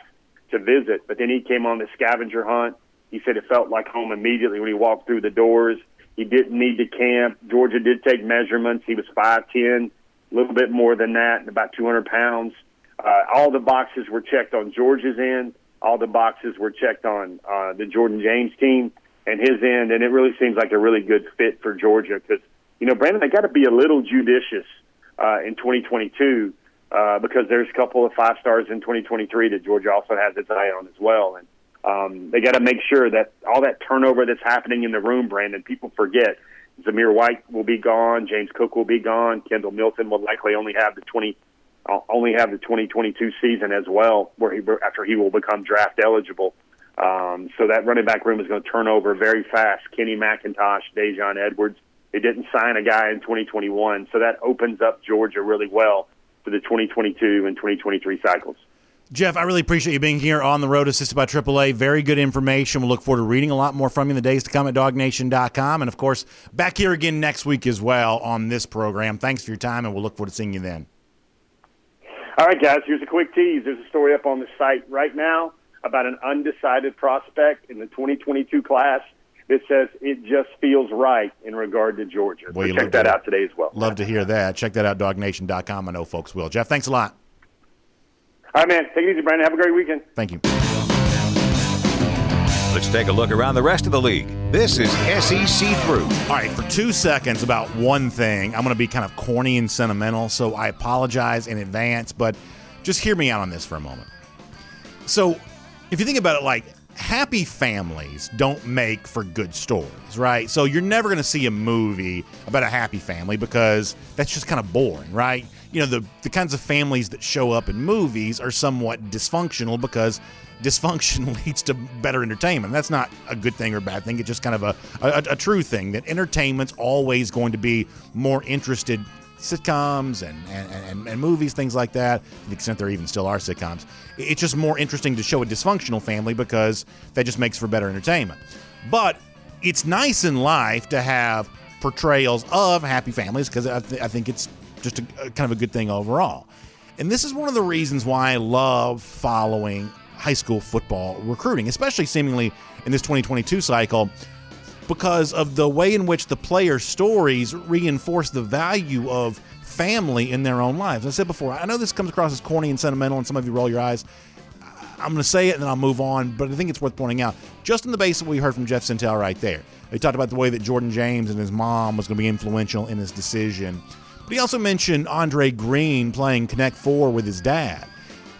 to visit. But then he came on the scavenger hunt. He said it felt like home immediately when he walked through the doors He didn't need to camp. Georgia did take measurements. He was 5'10, a little bit more than that, about 200 pounds. Uh, all the boxes were checked on Georgia's end. All the boxes were checked on uh, the Jordan James team and his end, and it really seems like a really good fit for Georgia because, you know, Brandon, they got to be a little judicious uh, in 2022 uh, because there's a couple of five stars in 2023 that Georgia also has its eye on as well. And um, they got to make sure that all that turnover that's happening in the room, Brandon, people forget. Zamir White will be gone. James Cook will be gone. Kendall Milton will likely only have the 20, uh, only have the 2022 season as well, where he after he will become draft eligible. Um, so that running back room is going to turn over very fast. Kenny McIntosh, Daijun Edwards. They didn't sign a guy in 2021, so that opens up Georgia really well for the 2022 and 2023 cycles. Jeff, I really appreciate you being here on the road assisted by AAA. Very good information. We'll look forward to reading a lot more from you in the days to come at dawgnation.com. And of course, back here again next week as well on this program. Thanks for your time, and we'll look forward to seeing you then. All right, guys, here's a quick tease. There's a story up on the site right now about an undecided prospect in the 2022 class that says it just feels right in regard to Georgia. Well, so check that out today as well. Love to hear that. Check that out, dawgnation.com. I know oh folks will. Jeff, thanks a lot. All right, man. Take it easy, Brandon. Have a great weekend. Thank you. Let's take a look around the rest of the league. This is SEC Through. All right, for two seconds about one thing. I'm going to be kind of corny and sentimental, so I apologize in advance, but just hear me out on this for a moment. So, if you think about it, like happy families don't make for good stories, right? So, you're never going to see a movie about a happy family because that's just kind of boring, right? You know, the, the kinds of families that show up in movies are somewhat dysfunctional because dysfunction leads to better entertainment. That's not a good thing or bad thing. It's just kind of a, a, a true thing that entertainment's always going to be more interested sitcoms and, and, and, and, movies, things like that, to the extent there even still are sitcoms. It's just more interesting to show a dysfunctional family because that just makes for better entertainment. But it's nice in life to have portrayals of happy families because I, th- I think it's just a, a kind of a good thing overall. And this is one of the reasons why I love following high school football recruiting, especially seemingly in this 2022 cycle, because of the way in which the player stories reinforce the value of family in their own lives. I said before, I know this comes across as corny and sentimental, and some of you roll your eyes. I'm going to say it and then I'll move on, but I think it's worth pointing out. Just in the base of what we heard from Jeff Sentell right there, he talked about the way that Jordan James and his mom was going to be influential in his decision. But he also mentioned Andre Greene playing Connect Four with his dad.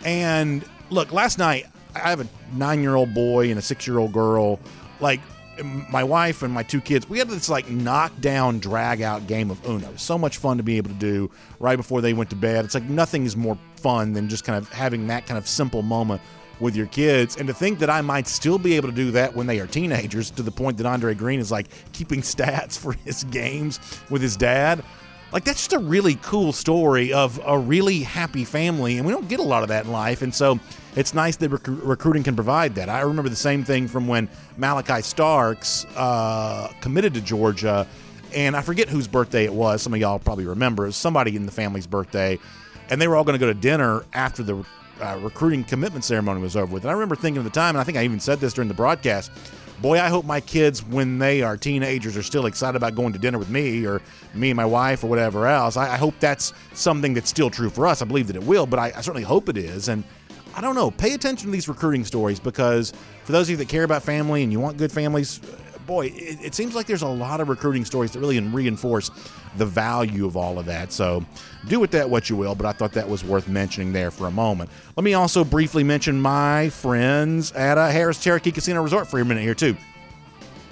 And look, last night I have a nine year old boy and a six year old girl. Like my wife and my two kids, we had this like knockdown, drag out game of Uno. So much fun to be able to do right before they went to bed. It's like nothing is more fun than just kind of having that kind of simple moment with your kids. And to think that I might still be able to do that when they are teenagers, to the point that Andre Greene is like keeping stats for his games with his dad. Like that's just a really cool story of a really happy family, and we don't get a lot of that in life. And so it's nice that rec- recruiting can provide that. I remember the same thing from when Malaki Starks uh, committed to Georgia, and I forget whose birthday it was. Some of y'all probably remember. It was somebody in the family's birthday, and they were all going to go to dinner after the uh, recruiting commitment ceremony was over with. And I remember thinking at the time, and I think I even said this during the broadcast boy, I hope my kids, when they are teenagers, are still excited about going to dinner with me or me and my wife or whatever else. I, I hope that's something that's still true for us. I believe that it will, but I, I certainly hope it is. And I don't know, pay attention to these recruiting stories because for those of you that care about family and you want good families, boy, it, it, seems like there's a lot of recruiting stories that really reinforce the value of all of that. So do with that what you will, but I thought that was worth mentioning there for a moment. Let me also briefly mention my friends at uh, Harrah's Cherokee Casino Resort for a minute here, too.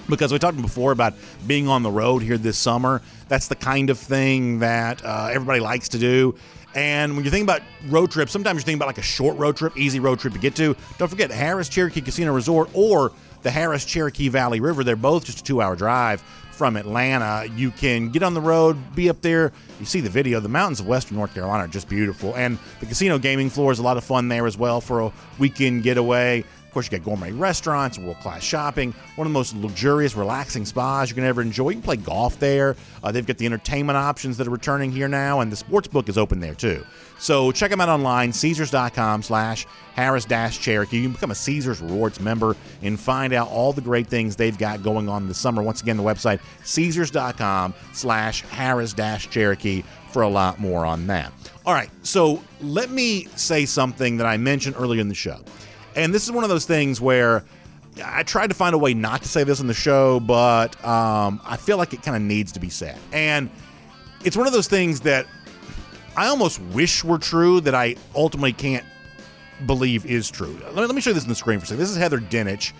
Because we talked before about being on the road here this summer. That's the kind of thing that uh, everybody likes to do. And when you think about road trips, sometimes you're thinking about like a short road trip, easy road trip to get to. Don't forget Harrah's Cherokee Casino Resort or the Harrah's Cherokee Valley River. They're both just a two hour drive from Atlanta. You can get on the road, be up there. You see the video. The mountains of Western North Carolina are just beautiful. And the casino gaming floor is a lot of fun there as well for a weekend getaway. Course, you got gourmet restaurants, world class shopping, one of the most luxurious, relaxing spas you can ever enjoy. You can play golf there. Uh, they've got the entertainment options that are returning here now, and the sports book is open there too. So check them out online, Caesars.com slash Harrah's Cherokee. You can become a Caesars Rewards member and find out all the great things they've got going on this summer. Once again, the website, Caesars.com slash Harrah's Cherokee for a lot more on that. All right, so let me say something that I mentioned earlier in the show. And this is one of those things where I tried to find a way not to say this on the show, but um, I feel like it kind of needs to be said. And it's one of those things that I almost wish were true that I ultimately can't believe is true. Let me, show you this on the screen for a second. This is Heather Dinich.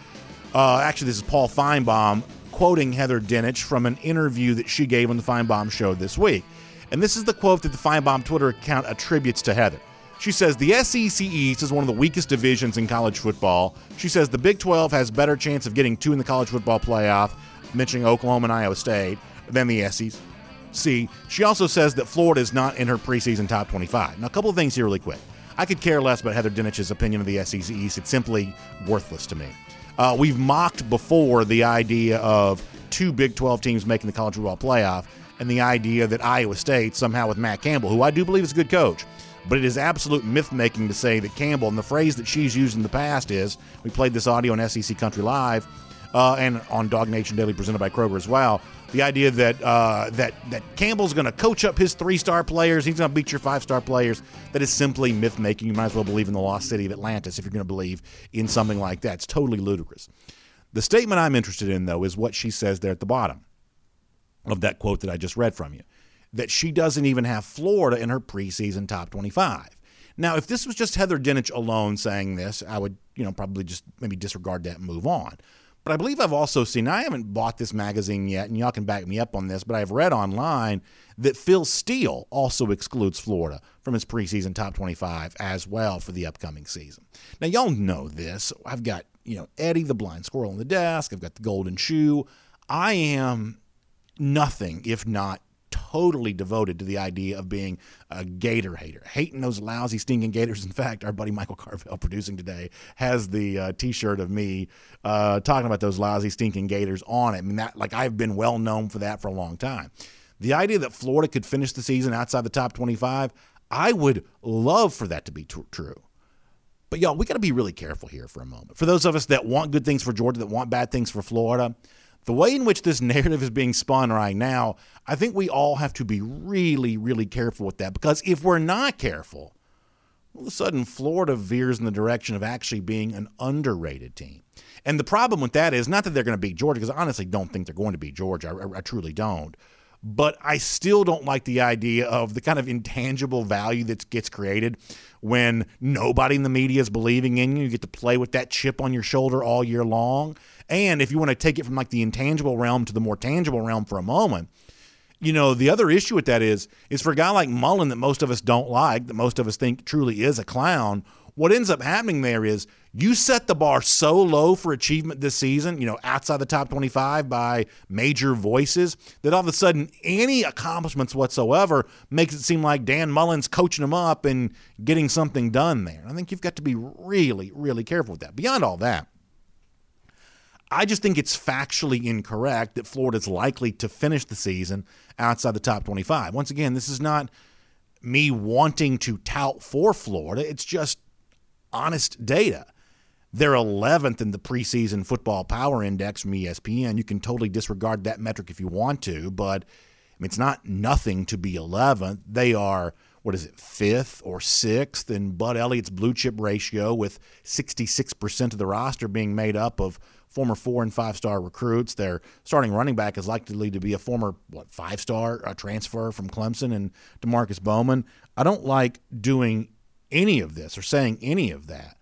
Uh, actually, this is Paul Finebaum quoting Heather Dinich from an interview that she gave on the Finebaum show this week. And this is the quote that the Finebaum Twitter account attributes to Heather. She says the SEC East is one of the weakest divisions in college football. She says the Big 12 has better chance of getting two in the college football playoff, mentioning Oklahoma and Iowa State, than the SEC. She also says that Florida is not in her preseason top 25. Now, a couple of things here, really quick. I could care less about Heather Dinich's opinion of the SEC East. It's simply worthless to me. Uh, we've mocked before the idea of two Big 12 teams making the college football playoff and the idea that Iowa State, somehow with Matt Campbell, who I do believe is a good coach, but it is absolute myth making to say that Campbell, and the phrase that she's used in the past is we played this audio on SEC Country Live uh, and on DawgNation Daily presented by Kroger as well. The idea that uh, that that Campbell's going to coach up his three star players, he's going to beat your five star players. That is simply myth making. You might as well believe in the lost city of Atlantis if you're going to believe in something like that. It's totally ludicrous. The statement I'm interested in, though, is what she says there at the bottom of that quote that I just read from you that she doesn't even have Florida in her preseason top 25. Now, if this was just Heather Dinich alone saying this, I would, you know, probably just maybe disregard that and move on. But I believe I've also seen, I haven't bought this magazine yet, and y'all can back me up on this, but I've read online that Phil Steele also excludes Florida from his preseason top 25 as well for the upcoming season. Now, y'all know this. I've got, you know, Eddie the blind squirrel on the desk, I've got the golden shoe. I am nothing if not totally devoted to the idea of being a Gator hater, hating those lousy, stinking Gators. In fact, our buddy Michael Carvell, producing today, has the uh, T-shirt of me uh, talking about those lousy, stinking Gators on it. I mean, that like I've been well known for that for a long time. The idea that Florida could finish the season outside the top 25, I would love for that to be t- true. But y'all, we got to be really careful here for a moment. For those of us that want good things for Georgia, that want bad things for Florida, the way in which this narrative is being spun right now, I think we all have to be really, really careful with that because if we're not careful, all of a sudden Florida veers in the direction of actually being an underrated team. And the problem with that is not that they're going to beat Georgia, because I honestly don't think they're going to beat Georgia. I, I, truly don't. But I still don't like the idea of the kind of intangible value that gets created when nobody in the media is believing in you. You get to play with that chip on your shoulder all year long. And if you want to take it from like the intangible realm to the more tangible realm for a moment, you know, the other issue with that is is for a guy like Mullen that most of us don't like, that most of us think truly is a clown, what ends up happening there is you set the bar so low for achievement this season, you know, outside the top 25 by major voices, that all of a sudden any accomplishments whatsoever makes it seem like Dan Mullen's coaching them up and getting something done there. I think you've got to be really, really careful with that. Beyond all that, I just think it's factually incorrect that Florida's likely to finish the season outside the top 25. Once again, this is not me wanting to tout for Florida, it's just honest data. They're 11th in the preseason football power index from ESPN. You can totally disregard that metric if you want to, but I mean, it's not nothing to be 11th. They are, what is it, fifth or sixth in Bud Elliott's blue chip ratio, with 66% of the roster being made up of former four and five star recruits. Their starting running back is likely to be a former what five star uh, transfer from Clemson and Demarkcus Bowman. I don't like doing any of this or saying any of that,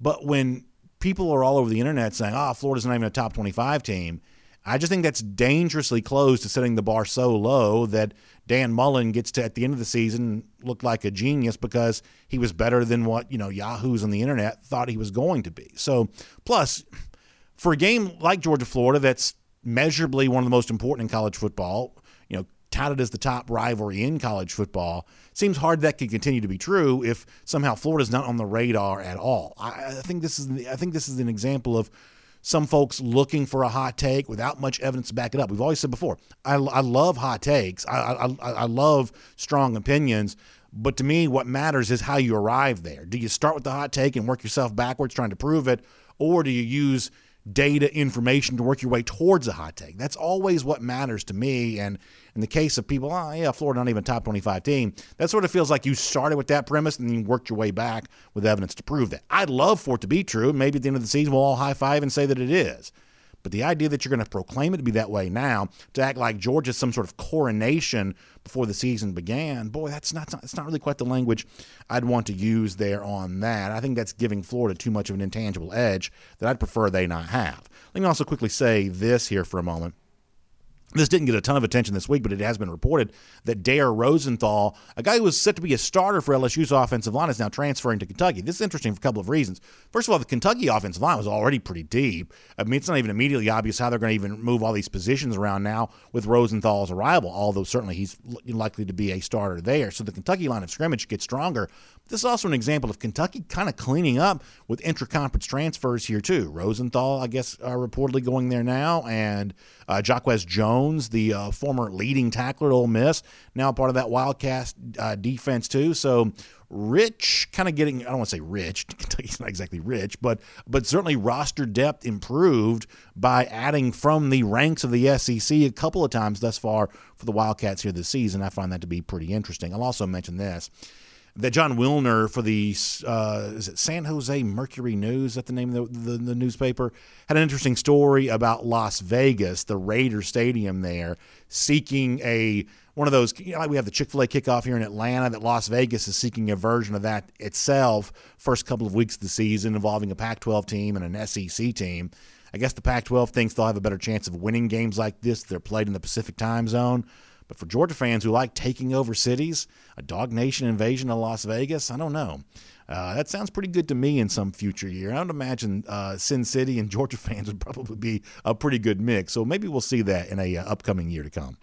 but when people are all over the internet saying, "Oh, Florida's not even a top twenty-five team," I just think that's dangerously close to setting the bar so low that Dan Mullen gets to at the end of the season look like a genius because he was better than what you know Yahoos on the internet thought he was going to be. So, plus for a game like Georgia Florida, that's measurably one of the most important in college football, you know, touted as the top rivalry in college football, seems hard that could continue to be true if somehow Florida's not on the radar at all. I, I think this is I think this is an example of some folks looking for a hot take without much evidence to back it up. We've always said before, I, I love hot takes. I, I, I love strong opinions. But to me, what matters is how you arrive there. Do you start with the hot take and work yourself backwards trying to prove it? Or do you use data information to work your way towards a hot take. That's always what matters to me. And in the case of people, oh, yeah, Florida not even top 25 team, that sort of feels like you started with that premise and then you worked your way back with evidence to prove that. I'd love for it to be true. Maybe at the end of the season, we'll all high five and say that it is. But the idea that you're going to proclaim it to be that way now, to act like Georgia's some sort of coronation before the season began, boy, that's not that's not really quite the language I'd want to use there on that. I think that's giving Florida too much of an intangible edge that I'd prefer they not have. Let me also quickly say this here for a moment. This didn't get a ton of attention this week, but it has been reported that Dare Rosenthal, a guy who was set to be a starter for LSU's offensive line, is now transferring to Kentucky. This is interesting for a couple of reasons. First of all, the Kentucky offensive line was already pretty deep. I mean, it's not even immediately obvious how they're going to even move all these positions around now with Rosenthal's arrival, although certainly he's likely to be a starter there. So the Kentucky line of scrimmage gets stronger. This is also an example of Kentucky kind of cleaning up with intra-conference transfers here too. Rosenthal, I guess, are reportedly going there now, and uh, Jones, the uh, former leading tackler at Ole Miss, now part of that Wildcat uh, defense too. So rich, kind of getting I don't want to say rich. Kentucky's not exactly rich, but but certainly roster depth improved by adding from the ranks of the SEC a couple of times thus far for the Wildcats here this season. I find that to be pretty interesting. I'll also mention this that Jon Wilner for the uh, is it San Jose Mercury News? Is that the name of the, the, the, newspaper? Had an interesting story about Las Vegas, the Raider Stadium there, seeking a one of those. You know, like we have the Chick Fil A kickoff here in Atlanta. That Las Vegas is seeking a version of that itself. First couple of weeks of the season involving a Pac-12 team and an SEC team. I guess the Pac-12 thinks they'll have a better chance of winning games like this. They're played in the Pacific time zone. But for Georgia fans who like taking over cities, a DawgNation invasion of Las Vegas, I don't know. Uh, that sounds pretty good to me in some future year. I would imagine uh, Sin City and Georgia fans would probably be a pretty good mix. So maybe we'll see that in a uh, upcoming year to come.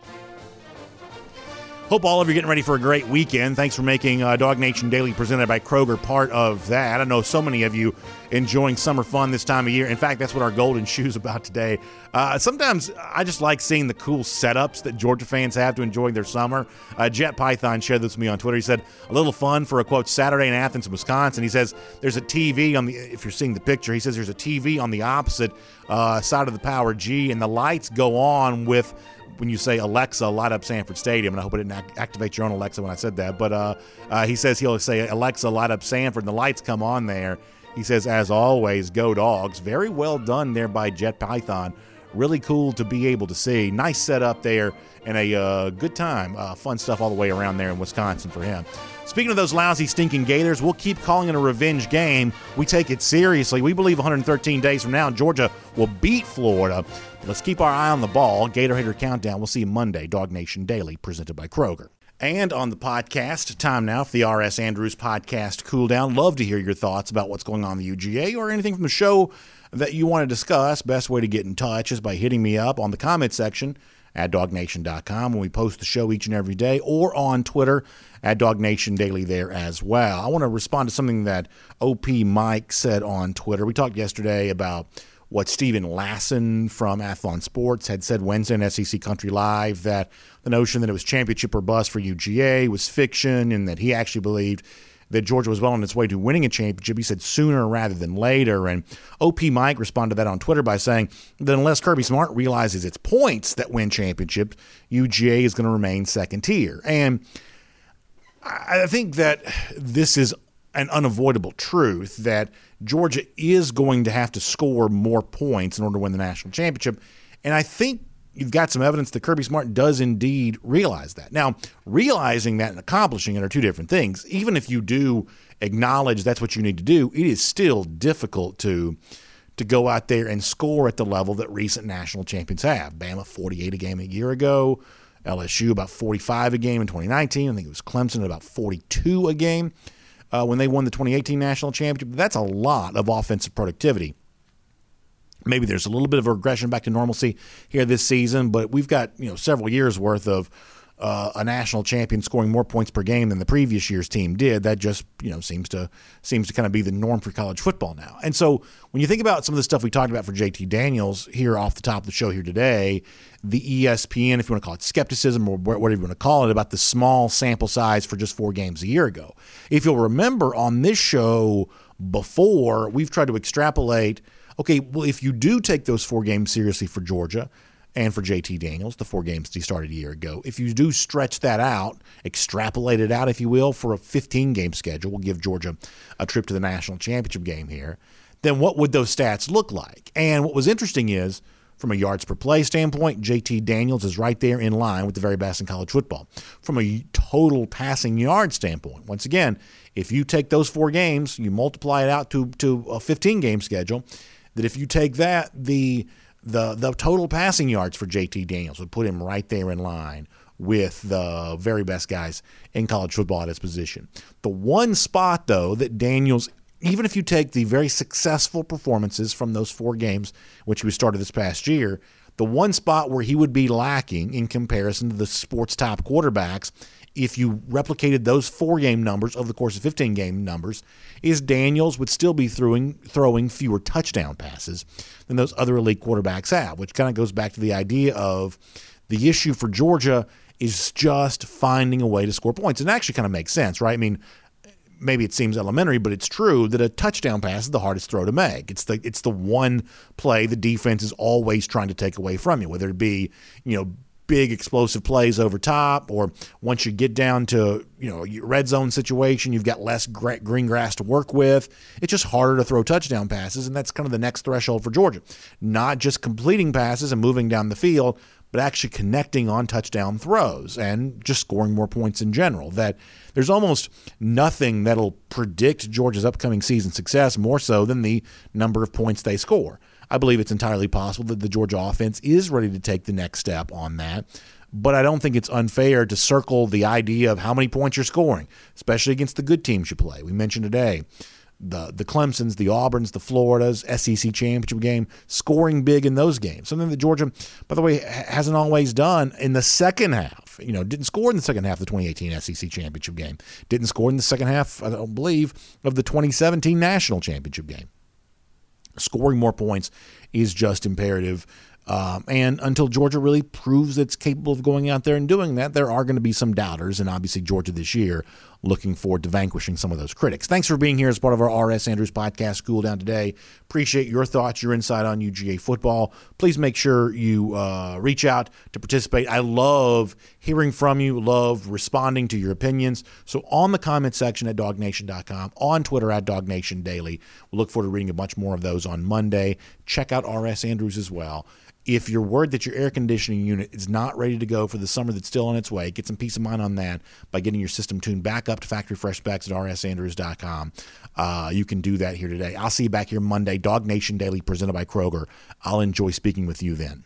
Hope all of you are getting ready for a great weekend. Thanks for making uh, DawgNation Daily presented by Kroger part of that. I know so many of you enjoying summer fun this time of year. In fact, that's what our golden shoe's about today. Uh, sometimes I just like seeing the cool setups that Georgia fans have to enjoy their summer. Uh, Jet Python shared this with me on Twitter. He said, a little fun for a quote Saturday in Athens, Wisconsin. He says, there's a TV on the, if you're seeing the picture, he says there's a TV on the opposite uh, side of the Power G, and the lights go on with when you say Alexa, light up Sanford Stadium, and I hope I didn't act- activate your own Alexa when I said that. But uh, uh, he says he'll say Alexa, light up Sanford, and the lights come on there. He says, as always, go dogs. Very well done there by Jet Python. Really cool to be able to see. Nice setup there and a uh, good time. Uh, fun stuff all the way around there in Wisconsin for him. Speaking of those lousy, stinking Gators, we'll keep calling it a revenge game. We take it seriously. We believe 113 days from now, Georgia will beat Florida. Let's keep our eye on the ball. Gator Hater Countdown. We'll see you Monday. DawgNation Daily, presented by Kroger. And on the podcast, time now for the R.S. Andrews podcast cool down. Love to hear your thoughts about what's going on in the UGA or anything from the show that you want to discuss. Best way to get in touch is by hitting me up on the comment section at dawgnation.com when we post the show each and every day or on Twitter at DawgNation Daily there as well. I want to respond to something that OP Mike said on Twitter. We talked yesterday about what Steven Lassan from Athlon Sports had said Wednesday in SEC Country Live that the notion that it was championship or bust for UGA was fiction and that he actually believed that Georgia was well on its way to winning a championship. He said sooner rather than later. And OP Mike responded to that on Twitter by saying that unless Kirby Smart realizes it's points that win championships, UGA is going to remain second tier. And I think that this is an unavoidable truth that Georgia is going to have to score more points in order to win the national championship. And I think you've got some evidence that Kirby Smart does indeed realize that. Now, realizing that and accomplishing it are two different things. Even if you do acknowledge that's what you need to do, it is still difficult to to go out there and score at the level that recent national champions have. Bama 48 a game a year ago, LSU about 45 a game in 2019. I think it was Clemson at about 42 a game uh, when they won the 2018 national championship. That's a lot of offensive productivity. Maybe there's a little bit of a regression back to normalcy here this season, but we've got you know several years worth of uh, a national champion scoring more points per game than the previous year's team did. That just you know seems to seems to kind of be the norm for college football now. And so when you think about some of the stuff we talked about for JT Daniels here off the top of the show here today, the ESPN, if you want to call it skepticism or whatever you want to call it, about the small sample size for just four games a year ago. If you'll remember on this show before, we've tried to extrapolate. Okay, well, if you do take those four games seriously for Georgia, and for JT Daniels, the four games he started a year ago. If you do stretch that out, extrapolate it out, if you will, for a 15 game schedule, we'll give Georgia a trip to the national championship game here, then what would those stats look like? And what was interesting is, from a yards per play standpoint, JT Daniels is right there in line with the very best in college football. From a total passing yard standpoint, once again, if you take those four games, you multiply it out to, to a 15 game schedule, that if you take that, the the the total passing yards for JT Daniels would put him right there in line with the very best guys in college football at his position. The one spot though that Daniels even if you take the very successful performances from those four games which he started this past year, the one spot where he would be lacking in comparison to the sports top quarterbacks if you replicated those four game numbers over the course of 15 game numbers, is Daniels would still be throwing throwing fewer touchdown passes than those other elite quarterbacks have, which kind of goes back to the idea of the issue for Georgia is just finding a way to score points. And actually kind of makes sense, right? I mean, maybe it seems elementary, but it's true that a touchdown pass is the hardest throw to make. It's the it's the one play the defense is always trying to take away from you, whether it be you know big explosive plays over top, or once you get down to you know red zone situation, you've got less green grass to work with. It's just harder to throw touchdown passes, and that's kind of the next threshold for Georgia. Not just completing passes and moving down the field, but actually connecting on touchdown throws and just scoring more points in general. That there's almost nothing that'll predict Georgia's upcoming season success more so than the number of points they score. I believe it's entirely possible that the Georgia offense is ready to take the next step on that. But I don't think it's unfair to circle the idea of how many points you're scoring, especially against the good teams you play. We mentioned today the the Clemsons, the Auburns, the Floridas, SEC championship game, scoring big in those games. Something that Georgia, by the way, hasn't always done in the second half. You know, didn't score in the second half of the 2018 SEC championship game. Didn't score in the second half, I don't believe, of the 2017 national championship game scoring more points is just imperative. Um, and until Georgia really proves it's capable of going out there and doing that, there are going to be some doubters. And obviously, Georgia this year looking forward to vanquishing some of those critics. Thanks for being here as part of our R.S. Andrews podcast, School Down Today. Appreciate your thoughts, your insight on UGA football. Please make sure you uh, reach out to participate. I love hearing from you, love responding to your opinions. So on the comment section at dawgnation.com, on Twitter at DawgNationDaily. Daily. We'll look forward to reading a bunch more of those on Monday. Check out R.S. Andrews as well if you're worried that your air conditioning unit is not ready to go for the summer that's still on its way, get some peace of mind on that by getting your system tuned back up to factory fresh specs at rsandrews.com. Uh, you can do that here today. I'll see you back here Monday, DawgNation Daily presented by Kroger. I'll enjoy speaking with you then.